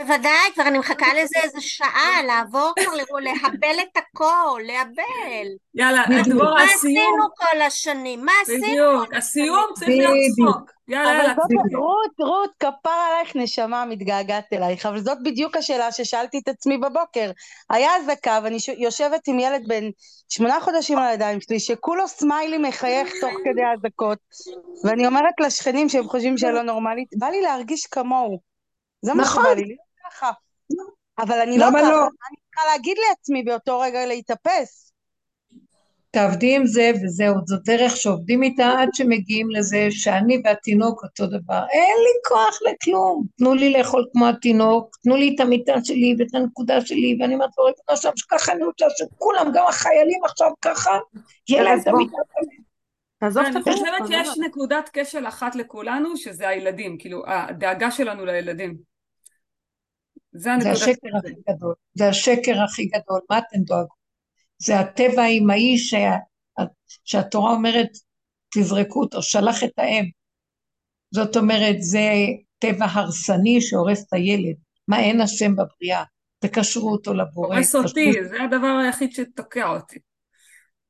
H: בוודאי, כבר אני מחכה לזה איזה שעה, לעבור כבר, להבל את הכל, להבל.
F: יאללה,
A: בדיוק.
F: דבורה,
H: מה
F: הסיום,
H: עשינו כל השנים? מה עשינו
F: בדיוק, הסיום? צריך להיות. צחוק. יאללה,
G: אבל
F: יאללה.
G: רות, רות, כפר עלייך נשמה, מתגעגעת אלייך, אבל זאת בדיוק השאלה ששאלתי את עצמי בבוקר. היה אזעקה, ואני יושבת עם ילד בן שמונה חודשים על הידיים שלי, שכולו סמיילי מחייך תוך כדי האזעקות, ואני אומרת לשכנים שהם חושבים שאני לא נורמלית, בא לי להרגיש כמוהו. זה מה
A: נכון.
G: שבא לי, להיות ככה. אבל אני לא
A: למה
G: ככה,
A: לא?
G: אני צריכה להגיד לעצמי באותו רגע להתאפס?
A: תעבדי עם זה וזהו, זו דרך שעובדים איתה עד שמגיעים לזה שאני והתינוק אותו דבר. אין לי כוח לכלום. תנו לי לאכול כמו התינוק, תנו לי את המיטה שלי ואת הנקודה שלי, ואני אומרת לו, ריבונו שם שככה אני רוצה שכולם, גם החיילים עכשיו ככה, יהיה להם את. המיטה שלהם.
G: תעזוב
F: אני
G: את החיים.
F: חושבת שיש נקודת כשל אחת לכולנו, שזה הילדים, כאילו, הדאגה שלנו לילדים. זה
A: זה השקר. הכי גדול. זה השקר הכי גדול. מה אתם דואגות? זה הטבע האמאי שה... שהתורה אומרת, תזרקו אותו, שלח את האם. זאת אומרת, זה טבע הרסני שהורס את הילד. מה אין השם בבריאה? תקשרו אותו לבורא.
F: הורס
A: תקשרו
F: אותי, זה הדבר היחיד שתוקע אותי.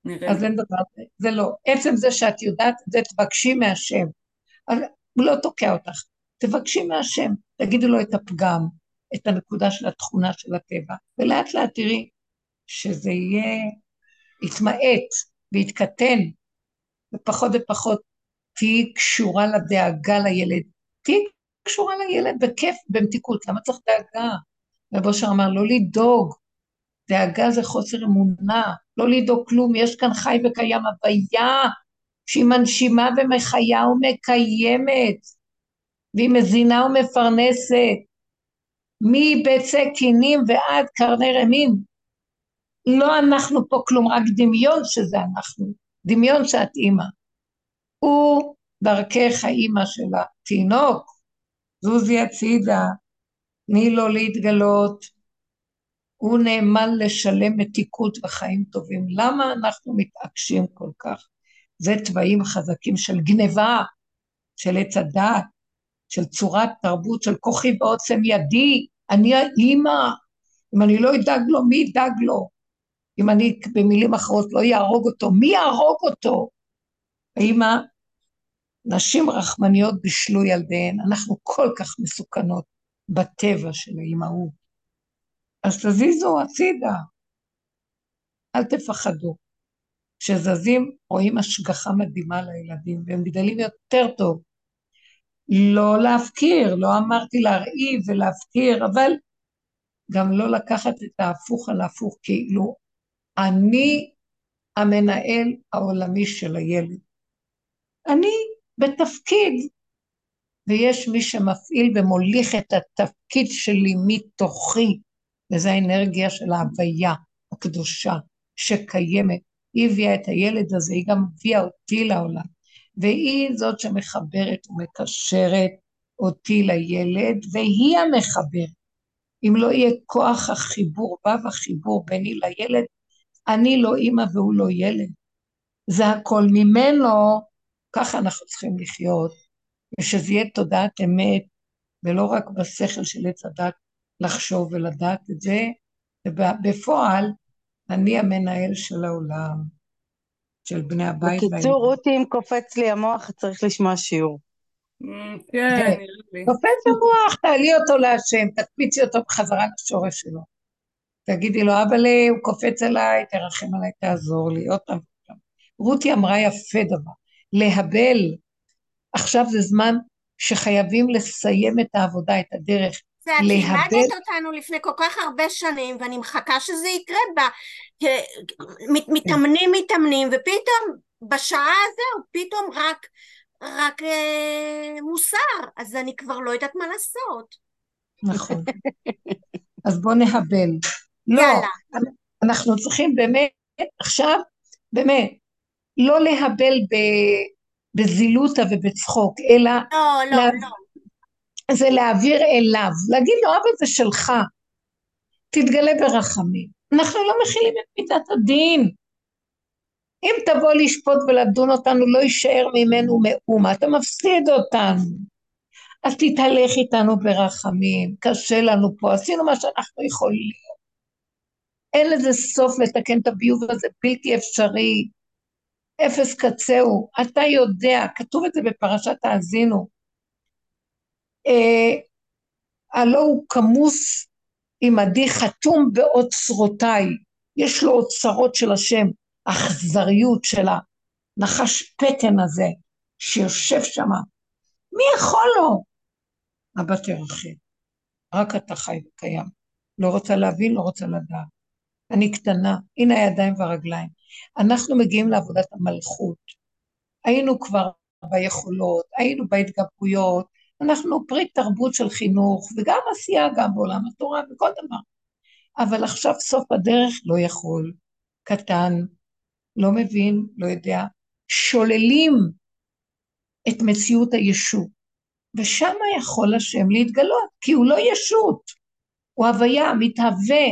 F: נראה
A: אז. אין דבר. זה לא. עצם זה שאת יודעת זה, תבקשי מהשם. הוא לא תוקע אותך. תבקשי מהשם, תגידו לו את הפגם, את הנקודה של התכונה של הטבע, ולאט לאט תראי שזה יהיה, יתמעט ויתקטן, ופחות ופחות תהיי קשורה לדאגה לילד. תהיי קשורה לילד בכיף, במתיקות. למה צריך דאגה? רב אושר אמר, לא לדאוג. דאגה זה חוסר אמונה, לא לדאוג כלום, יש כאן חי וקיים הוויה שהיא מנשימה ומחיה ומקיימת, והיא מזינה ומפרנסת, מביצי קינים ועד קרני רמים. לא אנחנו פה כלום, רק דמיון שזה אנחנו, דמיון שאת אימא. הוא דרכך האימא של התינוק, זוזי הצידה, תני לו להתגלות, הוא נאמן לשלם מתיקות וחיים טובים. למה אנחנו מתעקשים כל כך? זה תוואים חזקים של גניבה, של עץ הדעת, של צורת תרבות, של כוחי ועוצם ידי, אני האימא, אם אני לא אדאג לו, מי ידאג לו? אם אני במילים אחרות לא יהרוג אותו, מי יהרוג אותו? האימא, נשים רחמניות בישלו ילדיהן, אנחנו כל כך מסוכנות בטבע של האימהות. אז תזיזו הצידה, אל תפחדו. כשזזים רואים השגחה מדהימה לילדים, והם גדלים יותר טוב. לא להפקיר, לא אמרתי להרעיב ולהפקיר, אבל גם לא לקחת את ההפוך על ההפוך, כאילו אני המנהל העולמי של הילד. אני בתפקיד, ויש מי שמפעיל ומוליך את התפקיד שלי מתוכי, וזו האנרגיה של ההוויה הקדושה שקיימת. היא הביאה את הילד הזה, היא גם הביאה אותי לעולם, והיא זאת שמחברת ומקשרת אותי לילד, והיא המחברת. אם לא יהיה כוח החיבור, וו החיבור ביני לילד, אני לא אימא והוא לא ילד. זה הכל ממנו, ככה אנחנו צריכים לחיות, ושזה יהיה תודעת אמת, ולא רק בשכל של עץ הדת לחשוב ולדעת את זה, ובפועל אני המנהל של העולם, של בני הבית.
G: בקיצור, רותי, אם קופץ לי המוח, צריך לשמוע שיעור.
F: כן, נראה לי.
A: קופץ המוח, תעלי אותו להשם, תקפיצי אותו בחזרה לשורש שלו. תגידי לו, אבל הוא קופץ עליי, תרחם עליי, תעזור לי, עוד פעם. רותי אמרה יפה דבר, להבל, עכשיו זה זמן שחייבים לסיים את העבודה, את הדרך.
H: זה את לימדת אותנו לפני כל כך הרבה שנים, ואני מחכה שזה יקרה בה. מתאמנים, מתאמנים, ופתאום בשעה הזו, פתאום רק, רק אה, מוסר, אז אני כבר לא יודעת מה לעשות.
A: נכון. אז בואו נהבל. לא, אנחנו צריכים באמת, עכשיו, באמת, לא להבל ב, בזילותא ובצחוק, אלא...
H: לא, לא, לה... לא.
A: זה להעביר אליו, להגיד לו, אבא זה שלך, תתגלה ברחמים. אנחנו לא מכילים את מידת הדין. אם תבוא לשפוט ולדון אותנו, לא יישאר ממנו מאומה, אתה מפסיד אותנו. אז תתהלך איתנו ברחמים, קשה לנו פה, עשינו מה שאנחנו יכולים. אין לזה סוף לתקן את הביוב הזה, בלתי אפשרי. אפס קצהו. אתה יודע, כתוב את זה בפרשת האזינו. אה, הלא הוא כמוס עמדי חתום באוצרותיי. יש לו אוצרות של השם, אכזריות של הנחש פטן הזה שיושב שם. מי יכול לו? אבא תרחם, רק אתה חי וקיים. לא רוצה להבין, לא רוצה לדעת. אני קטנה, הנה הידיים והרגליים. אנחנו מגיעים לעבודת המלכות. היינו כבר ביכולות, היינו בהתגברויות, אנחנו פרי תרבות של חינוך, וגם עשייה גם בעולם התורה וכל דבר. אבל עכשיו סוף הדרך לא יכול, קטן, לא מבין, לא יודע, שוללים את מציאות הישות, ושם יכול השם להתגלות, כי הוא לא ישות, הוא הוויה, מתהווה,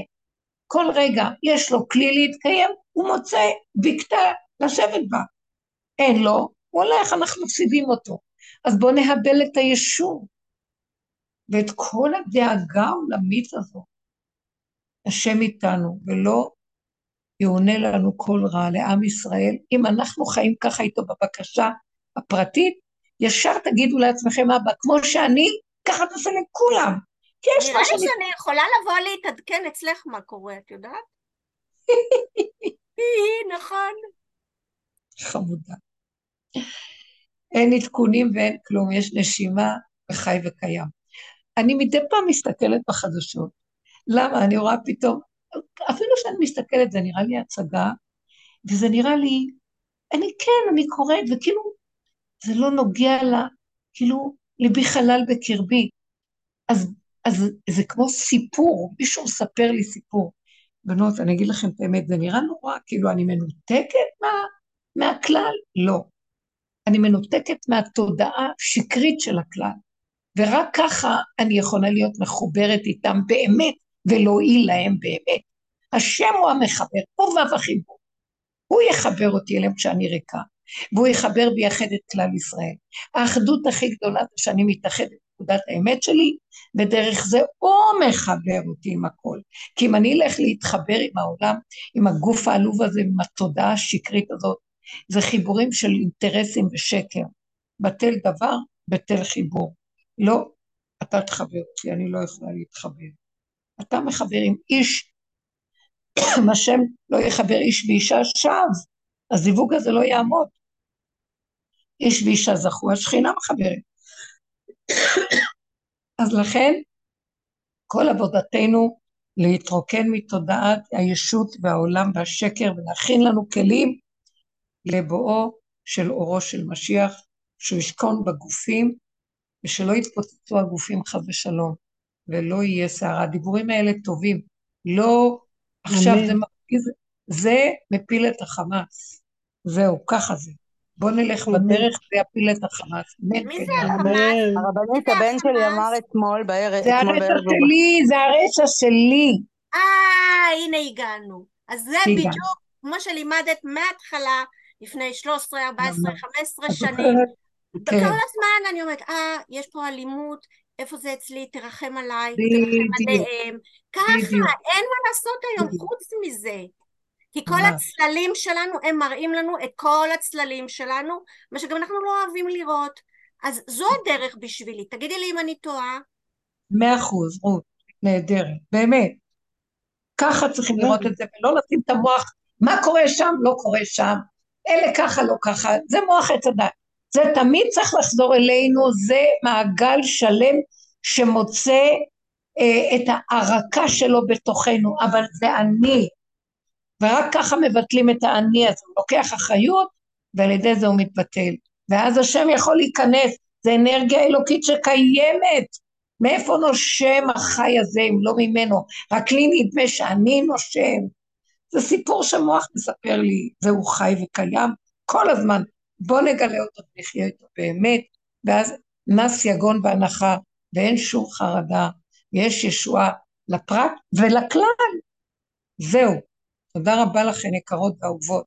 A: כל רגע יש לו כלי להתקיים, הוא מוצא בקתה לשבת בה. אין לו, הוא הולך, אנחנו מפסידים אותו. אז בואו נהבל את הישוב. ואת כל הדאגה העולמית הזו, השם איתנו, ולא יעונה לנו כל רע לעם ישראל. אם אנחנו חיים ככה איתו בבקשה הפרטית, ישר תגידו לעצמכם, אבא, כמו שאני, ככה תעשה לכולם.
H: כי יש נראה לי שאני יכולה לבוא להתעדכן אצלך מה קורה, את יודעת? נכון.
A: חמודה. אין עדכונים ואין כלום, יש נשימה וחי וקיים. אני מדי פעם מסתכלת בחדשות. למה? אני רואה פתאום, אפילו שאני מסתכלת, זה נראה לי הצגה, וזה נראה לי, אני כן, אני קוראת, וכאילו, זה לא נוגע לה, כאילו, ליבי חלל בקרבי. אז, אז זה כמו סיפור, מישהו מספר לי סיפור. בנות, אני אגיד לכם את האמת, זה נראה נורא, כאילו, אני מנותקת מה, מהכלל? לא. אני מנותקת מהתודעה השקרית של הכלל, ורק ככה אני יכולה להיות מחוברת איתם באמת, ולהועיל להם באמת. השם הוא המחבר, הוא וו החיבור. הוא יחבר אותי אליהם כשאני ריקה, והוא יחבר ויחד את כלל ישראל. האחדות הכי גדולה זה שאני מתאחדת נקודת האמת שלי, ודרך זה הוא מחבר אותי עם הכל. כי אם אני אלך להתחבר עם העולם, עם הגוף העלוב הזה, עם התודעה השקרית הזאת, זה חיבורים של אינטרסים ושקר. בטל דבר, בטל חיבור. לא, אתה תחבר אותי, אני לא יכולה להתחבר. אתה מחבר עם איש, אם השם לא יחבר איש ואישה שווא, הזיווג הזה לא יעמוד. איש ואישה זכו, השכינה מחברת. אז לכן, כל עבודתנו להתרוקן מתודעת הישות והעולם והשקר ולהכין לנו כלים לבואו של אורו של משיח, שהוא ישכון בגופים ושלא יתפוצצו הגופים חס ושלום, ולא יהיה סערה. הדיבורים האלה טובים. לא, עכשיו. זה מפיל, זה מפיל את החמאס. זהו, ככה זה. בוא נלך. בדרך, זה יפיל את החמאס.
H: מי
A: כן.
H: זה
A: יאללה.
H: החמאס?
G: הרבנית, הבן שלי? אמר אתמול בערב,
A: זה הרשע שלי, זה הרשע שלי.
H: אה, הנה הגענו. אז זה. בדיוק כמו שלימדת מההתחלה, לפני 13, 14, 15
A: את
H: שנים.
A: זוכרת?
H: כל
A: כן,
H: הזמן אני אומרת, אה, יש פה אלימות, איפה זה אצלי? תרחם עליי, תרחם עליהם. ככה. אין מה לעשות היום. חוץ מזה. כי כל. הצללים שלנו, הם מראים לנו את כל הצללים שלנו, מה שגם אנחנו לא אוהבים לראות. אז זו הדרך בשבילי. תגידי לי אם אני טועה.
A: מאה אחוז, רות, נהדרת, באמת. ככה צריכים לראות את זה, ולא לשים את המוח, מה קורה שם, לא קורה שם, אלה ככה, לא ככה, זה מוח עץ הדת. זה תמיד צריך לחזור אלינו, זה מעגל שלם שמוצא אה, את הערקה שלו בתוכנו, אבל זה אני. ורק ככה מבטלים את האני הזה, הוא לוקח אחריות, ועל ידי זה הוא מתבטל. ואז השם יכול להיכנס, זה אנרגיה אלוקית שקיימת. מאיפה נושם החי הזה אם לא ממנו? רק לי נדמה שאני נושם. זה סיפור שהמוח מספר לי, והוא חי וקיים כל הזמן. בוא נגלה אותו ונחיה איתו באמת, ואז נס יגון בהנחה, ואין שום חרדה, ויש ישועה לפרט ולכלל. זהו. תודה רבה לכן, יקרות ואהובות.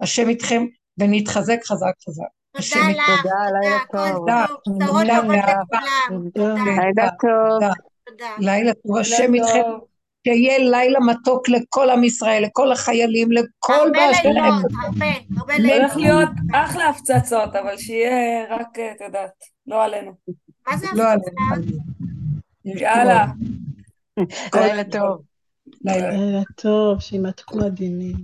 A: השם איתכם, ונתחזק חזק חזק. השם
H: תודה. לך,
G: תודה, לילה
H: תודה,
G: טוב.
A: תודה. תודה, תודה.
C: תודה.
H: תודה,
G: לילה טוב.
A: תודה.
H: תודה.
A: לילה טוב, השם איתכם. שיהיה לילה מתוק לכל עם ישראל, לכל החיילים, לכל
H: הרבה
A: באשר הם.
H: לילות, הרבה, הרבה לילות.
F: הולך להיות אחלה הפצצות, אבל שיהיה רק, אה, את יודעת, לא עלינו.
H: מה זה
A: לא. יש
F: יאללה.
A: כל
G: לילה. טוב.
A: לילה
C: טוב, שימתקו הדינים.